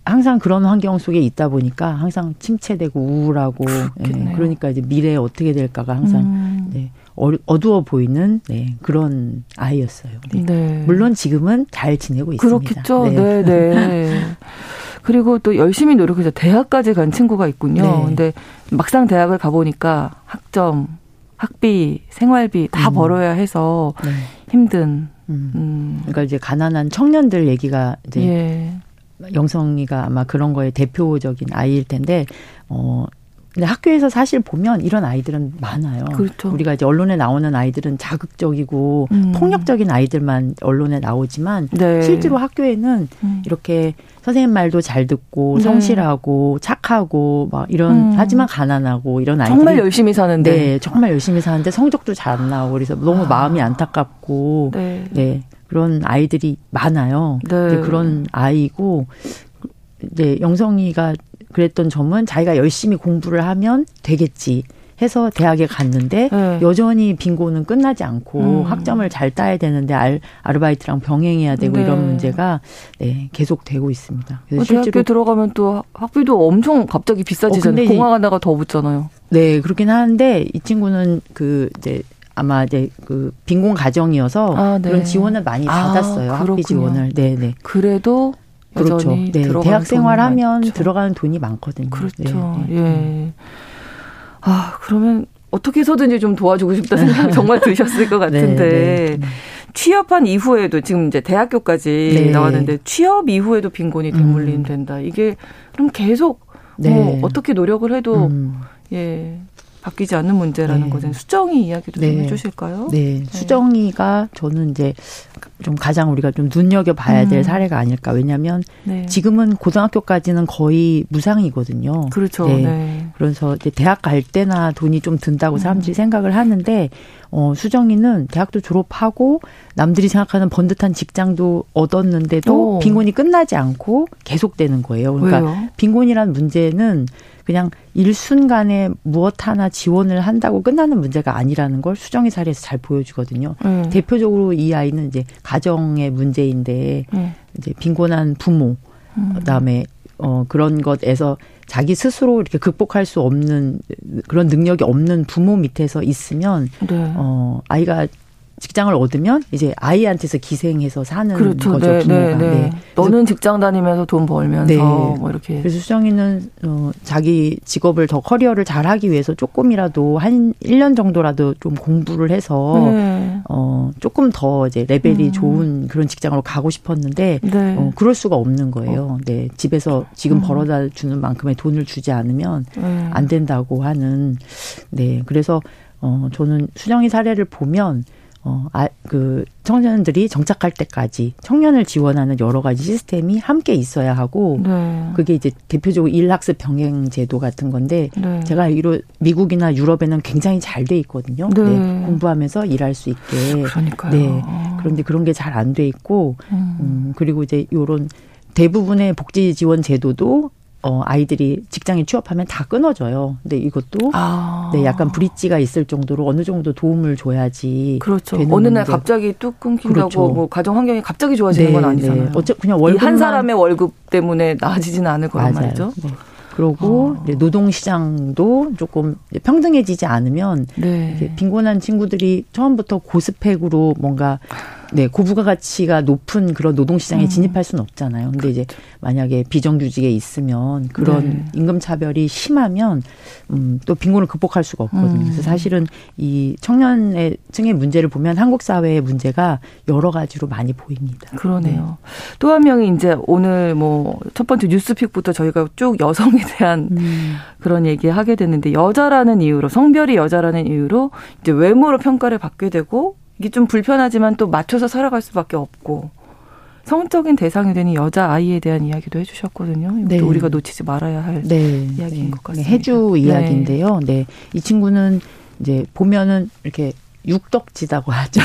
항상 그런 환경 속에 있다 보니까 항상 침체되고 우울하고 예, 그러니까 이제 미래에 어떻게 될까가 항상 음. 네, 어두워 보이는 네, 그런 아이였어요. 네. 네. 물론 지금은 잘 지내고 있습니다. 그렇겠죠. 네, 네. 네. 그리고 또 열심히 노력해서 대학까지 간 친구가 있군요. 네. 근데 막상 대학을 가보니까 학점, 학비, 생활비 다 음. 벌어야 해서 네. 힘든. 음. 음. 그러니까 이제 가난한 청년들 얘기가 이제 예. 영성이가 아마 그런 거에 대표적인 아이일 텐데 어 근데 학교에서 사실 보면 이런 아이들은 많아요. 그렇죠. 우리가 이제 언론에 나오는 아이들은 자극적이고 음. 폭력적인 아이들만 언론에 나오지만 네. 실제로 학교에는 음. 이렇게 선생님 말도 잘 듣고 네. 성실하고 착하고 막 이런 음. 하지만 가난하고 이런 아이들 정말 열심히 사는데 네 정말 열심히 사는데 성적도 잘 안 나오고 그래서 너무 아. 마음이 안타깝고 네. 네. 그런 아이들이 많아요. 네. 그런 아이고 이제 영성이가 그랬던 점은 자기가 열심히 공부를 하면 되겠지. 해서 대학에 갔는데 네. 여전히 빈곤은 끝나지 않고 음. 학점을 잘 따야 되는데 알, 아르바이트랑 병행해야 되고 네. 이런 문제가 네, 계속 되고 있습니다. 그래서 어, 실제로 들어가면 또 학비도 엄청 갑자기 비싸지잖아요. 어, 공학 하나가 더 붙잖아요. 네, 그렇긴 하는데 이 친구는 그 이제 아마 이제 그 빈곤 가정이어서 아, 네. 그런 지원을 많이 아, 받았어요. 학비 지원을. 네, 네. 그래도 그렇죠. 네. 대학 생활하면 들어가는 돈이 많거든요. 그렇죠. 네, 네. 예. 아, 그러면 어떻게 해서든지 좀 도와주고 싶다 생각 정말 드셨을 것 같은데. 네, 네. 취업한 이후에도 지금 이제 대학교까지 네. 나왔는데 취업 이후에도 빈곤이 대물림 된다. 음. 이게 그럼 계속 뭐 어떻게 노력을 해도 음. 예 바뀌지 않는 문제라는 네. 것은 수정이 이야기도 네. 좀 해주실까요? 네. 네. 수정이가 저는 이제 좀 가장 우리가 좀 눈여겨 봐야 될 음. 사례가 아닐까. 왜냐하면 네. 지금은 고등학교까지는 거의 무상이거든요. 그렇죠. 네. 네. 그래서 이제 대학 갈 때나 돈이 좀 든다고 사람들이 음. 생각을 하는데 어 수정이는 대학도 졸업하고 남들이 생각하는 번듯한 직장도 얻었는데도 오. 빈곤이 끝나지 않고 계속되는 거예요. 그러니까 왜요? 빈곤이란 문제는 그냥 일순간에 무엇 하나 지원을 한다고 끝나는 문제가 아니라는 걸 수정의 사례에서 잘 보여주거든요. 음. 대표적으로 이 아이는 이제 가정의 문제인데 음. 이제 빈곤한 부모 음. 그다음에 어 그런 것에서 자기 스스로 이렇게 극복할 수 없는 그런 능력이 없는 부모 밑에서 있으면 네. 어 아이가 직장을 얻으면 이제 아이한테서 기생해서 사는 그렇죠. 거죠. 네, 부모가. 네, 네. 네. 너는 직장 다니면서 돈 벌면서 네. 뭐 이렇게. 그래서 수정이는 어 자기 직업을 더 커리어를 잘 하기 위해서 조금이라도 한 1년 정도라도 좀 공부를 해서 네. 어 조금 더 이제 레벨이 음. 좋은 그런 직장으로 가고 싶었는데 네. 어 그럴 수가 없는 거예요. 어. 네. 집에서 지금 음. 벌어다 주는 만큼의 돈을 주지 않으면 네. 안 된다고 하는 네. 그래서 어 저는 수정이 사례를 보면 어, 아, 그, 청년들이 정착할 때까지 청년을 지원하는 여러 가지 시스템이 함께 있어야 하고, 네. 그게 이제 대표적으로 일학습 병행 제도 같은 건데, 네. 제가 알기로 미국이나 유럽에는 굉장히 잘 돼 있거든요. 네. 네. 공부하면서 일할 수 있게. 그러니까요. 네. 그런데 그런 게 잘 안 돼 있고, 음. 음, 그리고 이제 요런 대부분의 복지 지원 제도도 어, 아이들이 직장에 취업하면 다 끊어져요. 근데 이것도 아. 네, 약간 브릿지가 있을 정도로 어느 정도 도움을 줘야지. 그렇죠. 어느 날 갑자기 뚝 끊긴다고 그렇죠. 뭐 가정 환경이 갑자기 좋아지는 네, 건 아니잖아요. 네. 어째 그냥 월급 한 사람의 월급 때문에 나아지지는 않을 거란 맞아요. 말이죠. 네. 그러고 어. 노동 시장도 조금 평등해지지 않으면 네. 빈곤한 친구들이 처음부터 고스펙으로 뭔가 네, 고부가 가치가 높은 그런 노동 시장에 음. 진입할 수는 없잖아요. 근데 이제 만약에 비정규직에 있으면 그런 네. 임금 차별이 심하면 음, 또 빈곤을 극복할 수가 없거든요. 음. 그래서 사실은 이 청년의 층의 문제를 보면 한국 사회의 문제가 여러 가지로 많이 보입니다. 그러네요. 네. 또한 명이 이제 오늘 뭐 첫 번째 뉴스픽부터 저희가 쭉 여성에 대한 음. 그런 얘기 하게 됐는데 여자라는 이유로 성별이 여자라는 이유로 이제 외모로 평가를 받게 되고 이게 좀 불편하지만 또 맞춰서 살아갈 수밖에 없고 성적인 대상이 되는 여자 아이에 대한 이야기도 해주셨거든요. 네. 우리가 놓치지 말아야 할 네. 이야기인 네. 것 같습니다. 해주 이야기인데요. 네. 네. 이 친구는 이제 보면은 이렇게 육덕지다고 하죠.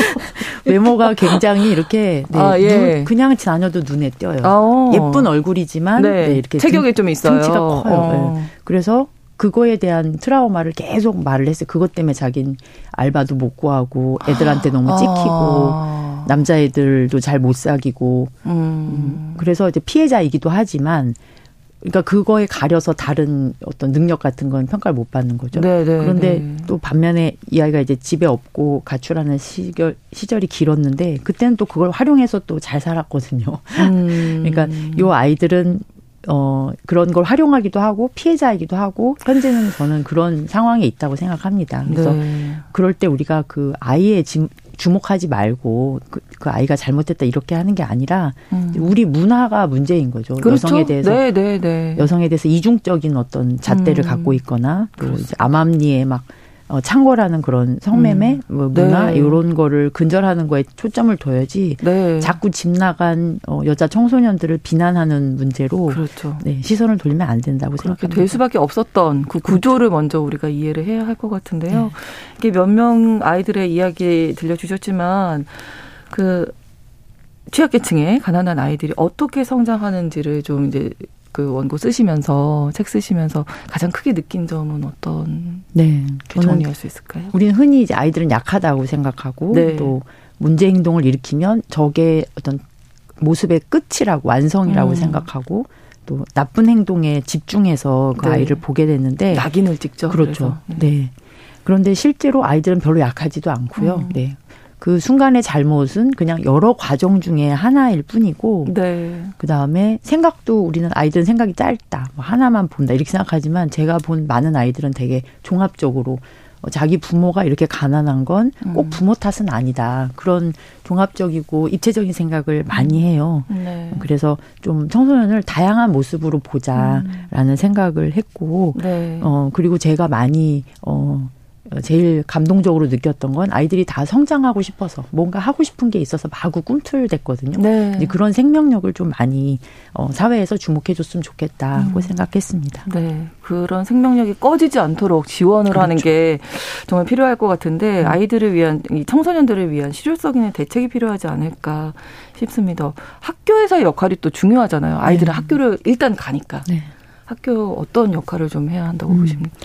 외모가 굉장히 이렇게 네, 아, 예. 눈, 그냥 다녀도 눈에 띄어요. 아, 예쁜 얼굴이지만 네. 네, 이렇게 체격이 좀 있어요. 등치가 커요. 어. 네. 그래서 그거에 대한 트라우마를 계속 말을 했어요. 그것 때문에 자긴 알바도 못 구하고 애들한테 너무 아. 찍히고 아. 남자애들도 잘 못 사귀고 음. 음. 그래서 이제 피해자이기도 하지만 그러니까 그거에 가려서 다른 어떤 능력 같은 건 평가를 못 받는 거죠. 네네, 네, 그런데 네. 또 반면에 이 아이가 이제 집에 없고 가출하는 시절 시절이 길었는데 그때는 또 그걸 활용해서 또 잘 살았거든요. 음. 그러니까 요 아이들은 어, 그런 걸 활용하기도 하고 피해자이기도 하고 현재는 저는 그런 상황에 있다고 생각합니다. 그래서 네. 그럴 때 우리가 그 아이의 지, 주목하지 말고 그, 그, 아이가 잘못했다 이렇게 하는 게 아니라 음. 우리 문화가 문제인 거죠. 그렇죠? 여성에 대해서 네, 네, 네. 여성에 대해서 이중적인 어떤 잣대를 음. 갖고 있거나 또 이제 암암리에 막 어, 창궐하는 그런 성매매 음. 뭐 문화 네. 이런 거를 근절하는 거에 초점을 둬야지 네. 자꾸 집 나간 어, 여자 청소년들을 비난하는 문제로 그렇죠. 네, 시선을 돌리면 안 된다고 생각합니다. 될 수밖에 없었던 그 그렇죠. 구조를 그렇죠. 먼저 우리가 이해를 해야 할 것 같은데요. 네. 이게 몇 명 아이들의 이야기 들려주셨지만 그 취약계층의 가난한 아이들이 어떻게 성장하는지를 좀 이제 그 원고 쓰시면서 책 쓰시면서 가장 크게 느낀 점은 어떤 네 정리할 수 있을까요? 우리는 흔히 이제 아이들은 약하다고 생각하고 네. 또 문제 행동을 일으키면 저게 어떤 모습의 끝이라고 완성이라고 음. 생각하고 또 나쁜 행동에 집중해서 그 네. 아이를 보게 됐는데 낙인을 찍죠. 그렇죠. 네. 네. 그런데 실제로 아이들은 별로 약하지도 않고요. 음. 네. 그 순간의 잘못은 그냥 여러 과정 중에 하나일 뿐이고 네. 그다음에 생각도 우리는 아이들은 생각이 짧다. 뭐 하나만 본다. 이렇게 생각하지만 제가 본 많은 아이들은 되게 종합적으로 어, 자기 부모가 이렇게 가난한 건꼭 음. 부모 탓은 아니다. 그런 종합적이고 입체적인 생각을 많이 해요. 네. 그래서 좀 청소년을 다양한 모습으로 보자라는 음. 생각을 했고, 네. 어, 그리고 제가 많이, 어, 제일 감동적으로 느꼈던 건 아이들이 다 성장하고 싶어서 뭔가 하고 싶은 게 있어서 마구 꿈틀댔거든요. 네. 그런 생명력을 좀 많이 어, 사회에서 주목해 줬으면 좋겠다고 음. 생각했습니다. 네, 그런 생명력이 꺼지지 않도록 지원을 그렇죠. 하는 게 정말 필요할 것 같은데 음. 아이들을 위한 청소년들을 위한 실효성 있는 대책이 필요하지 않을까 싶습니다. 학교에서의 역할이 또 중요하잖아요. 아이들은 네. 학교를 일단 가니까. 네. 학교 어떤 역할을 좀 해야 한다고 음. 보십니까?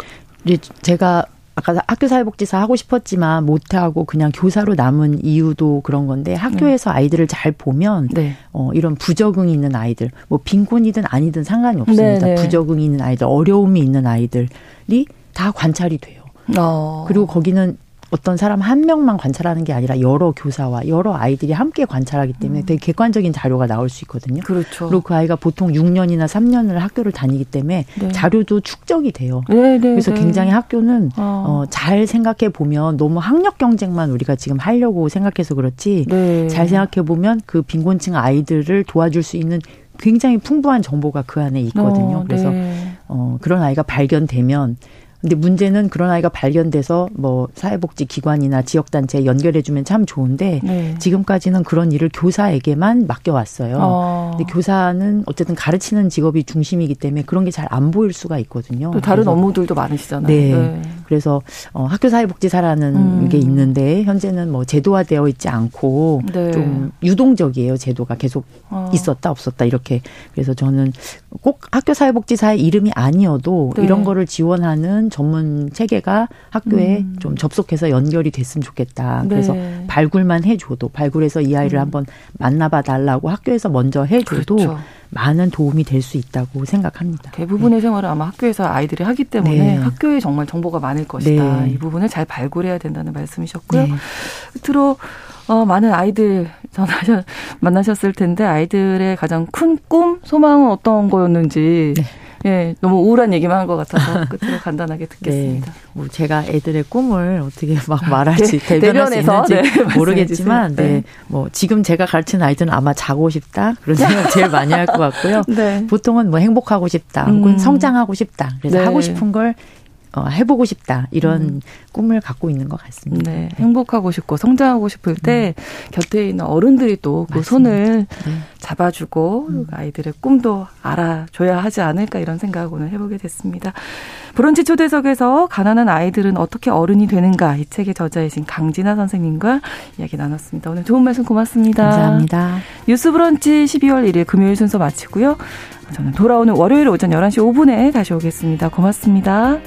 제가 아까 학교 사회복지사 하고 싶었지만 못하고 그냥 교사로 남은 이유도 그런 건데 학교에서 네. 아이들을 잘 보면 네. 어, 이런 부적응이 있는 아이들 뭐 빈곤이든 아니든 상관이 없습니다. 네, 네. 부적응이 있는 아이들, 어려움이 있는 아이들이 다 관찰이 돼요. 어. 그리고 거기는 어떤 사람 한 명만 관찰하는 게 아니라 여러 교사와 여러 아이들이 함께 관찰하기 때문에 음. 되게 객관적인 자료가 나올 수 있거든요. 그렇죠. 그리고 그 아이가 보통 6년이나 3년을 학교를 다니기 때문에 네. 자료도 축적이 돼요. 네, 네, 그래서 네. 굉장히 학교는 어. 어, 잘 생각해 보면 너무 학력 경쟁만 우리가 지금 하려고 생각해서 그렇지 네. 잘 생각해 보면 그 빈곤층 아이들을 도와줄 수 있는 굉장히 풍부한 정보가 그 안에 있거든요. 어, 그래서 네. 어, 그런 아이가 발견되면 근데 문제는 그런 아이가 발견돼서 뭐 사회복지 기관이나 지역 단체에 연결해 주면 참 좋은데 네. 지금까지는 그런 일을 교사에게만 맡겨 왔어요. 어. 근데 교사는 어쨌든 가르치는 직업이 중심이기 때문에 그런 게 잘 안 보일 수가 있거든요. 또 다른 업무들도 많으시잖아요. 네. 네. 그래서 어 학교 사회복지사라는 음. 게 있는데 현재는 뭐 제도화되어 있지 않고 네. 좀 유동적이에요. 제도가 계속 어. 있었다 없었다 이렇게. 그래서 저는 꼭 학교 사회복지사의 이름이 아니어도 네. 이런 거를 지원하는 전문 체계가 학교에 음. 좀 접속해서 연결이 됐으면 좋겠다. 그래서 네. 발굴만 해줘도 발굴해서 이 아이를 음. 한번 만나봐 달라고 학교에서 먼저 해줘도 그렇죠. 많은 도움이 될 수 있다고 생각합니다. 대부분의 네. 생활을 아마 학교에서 아이들이 하기 때문에 네. 학교에 정말 정보가 많을 것이다. 네. 이 부분을 잘 발굴해야 된다는 말씀이셨고요. 네. 끝으로 어, 많은 아이들 전하셨, 만나셨을 텐데 아이들의 가장 큰 꿈, 소망은 어떤 거였는지 네. 예, 너무 우울한 얘기만 한 것 같아서 끝으로 간단하게 듣겠습니다. 네, 뭐 제가 애들의 꿈을 어떻게 막 말할지 네, 있는지 네, 모르겠지만, 네. 네. 뭐 지금 제가 가르치는 아이들은 아마 자고 싶다 그런 생각 제일 많이 할 것 같고요. 네. 보통은 뭐 행복하고 싶다, 혹은 음. 성장하고 싶다. 그래서 네. 하고 싶은 걸 어, 해보고 싶다 이런 음. 꿈을 갖고 있는 것 같습니다. 네, 행복하고 싶고 성장하고 싶을 때 음. 곁에 있는 어른들이 또 그 손을 네. 잡아주고 음. 아이들의 꿈도 알아줘야 하지 않을까 이런 생각을 오늘 해보게 됐습니다. 브런치 초대석에서 가난한 아이들은 어떻게 어른이 되는가 이 책의 저자이신 강진아 선생님과 이야기 나눴습니다. 오늘 좋은 말씀 고맙습니다. 감사합니다. 뉴스 브런치 12월 1일 금요일 순서 마치고요. 저는 돌아오는 월요일 오전 11시 5분에 다시 오겠습니다. 고맙습니다.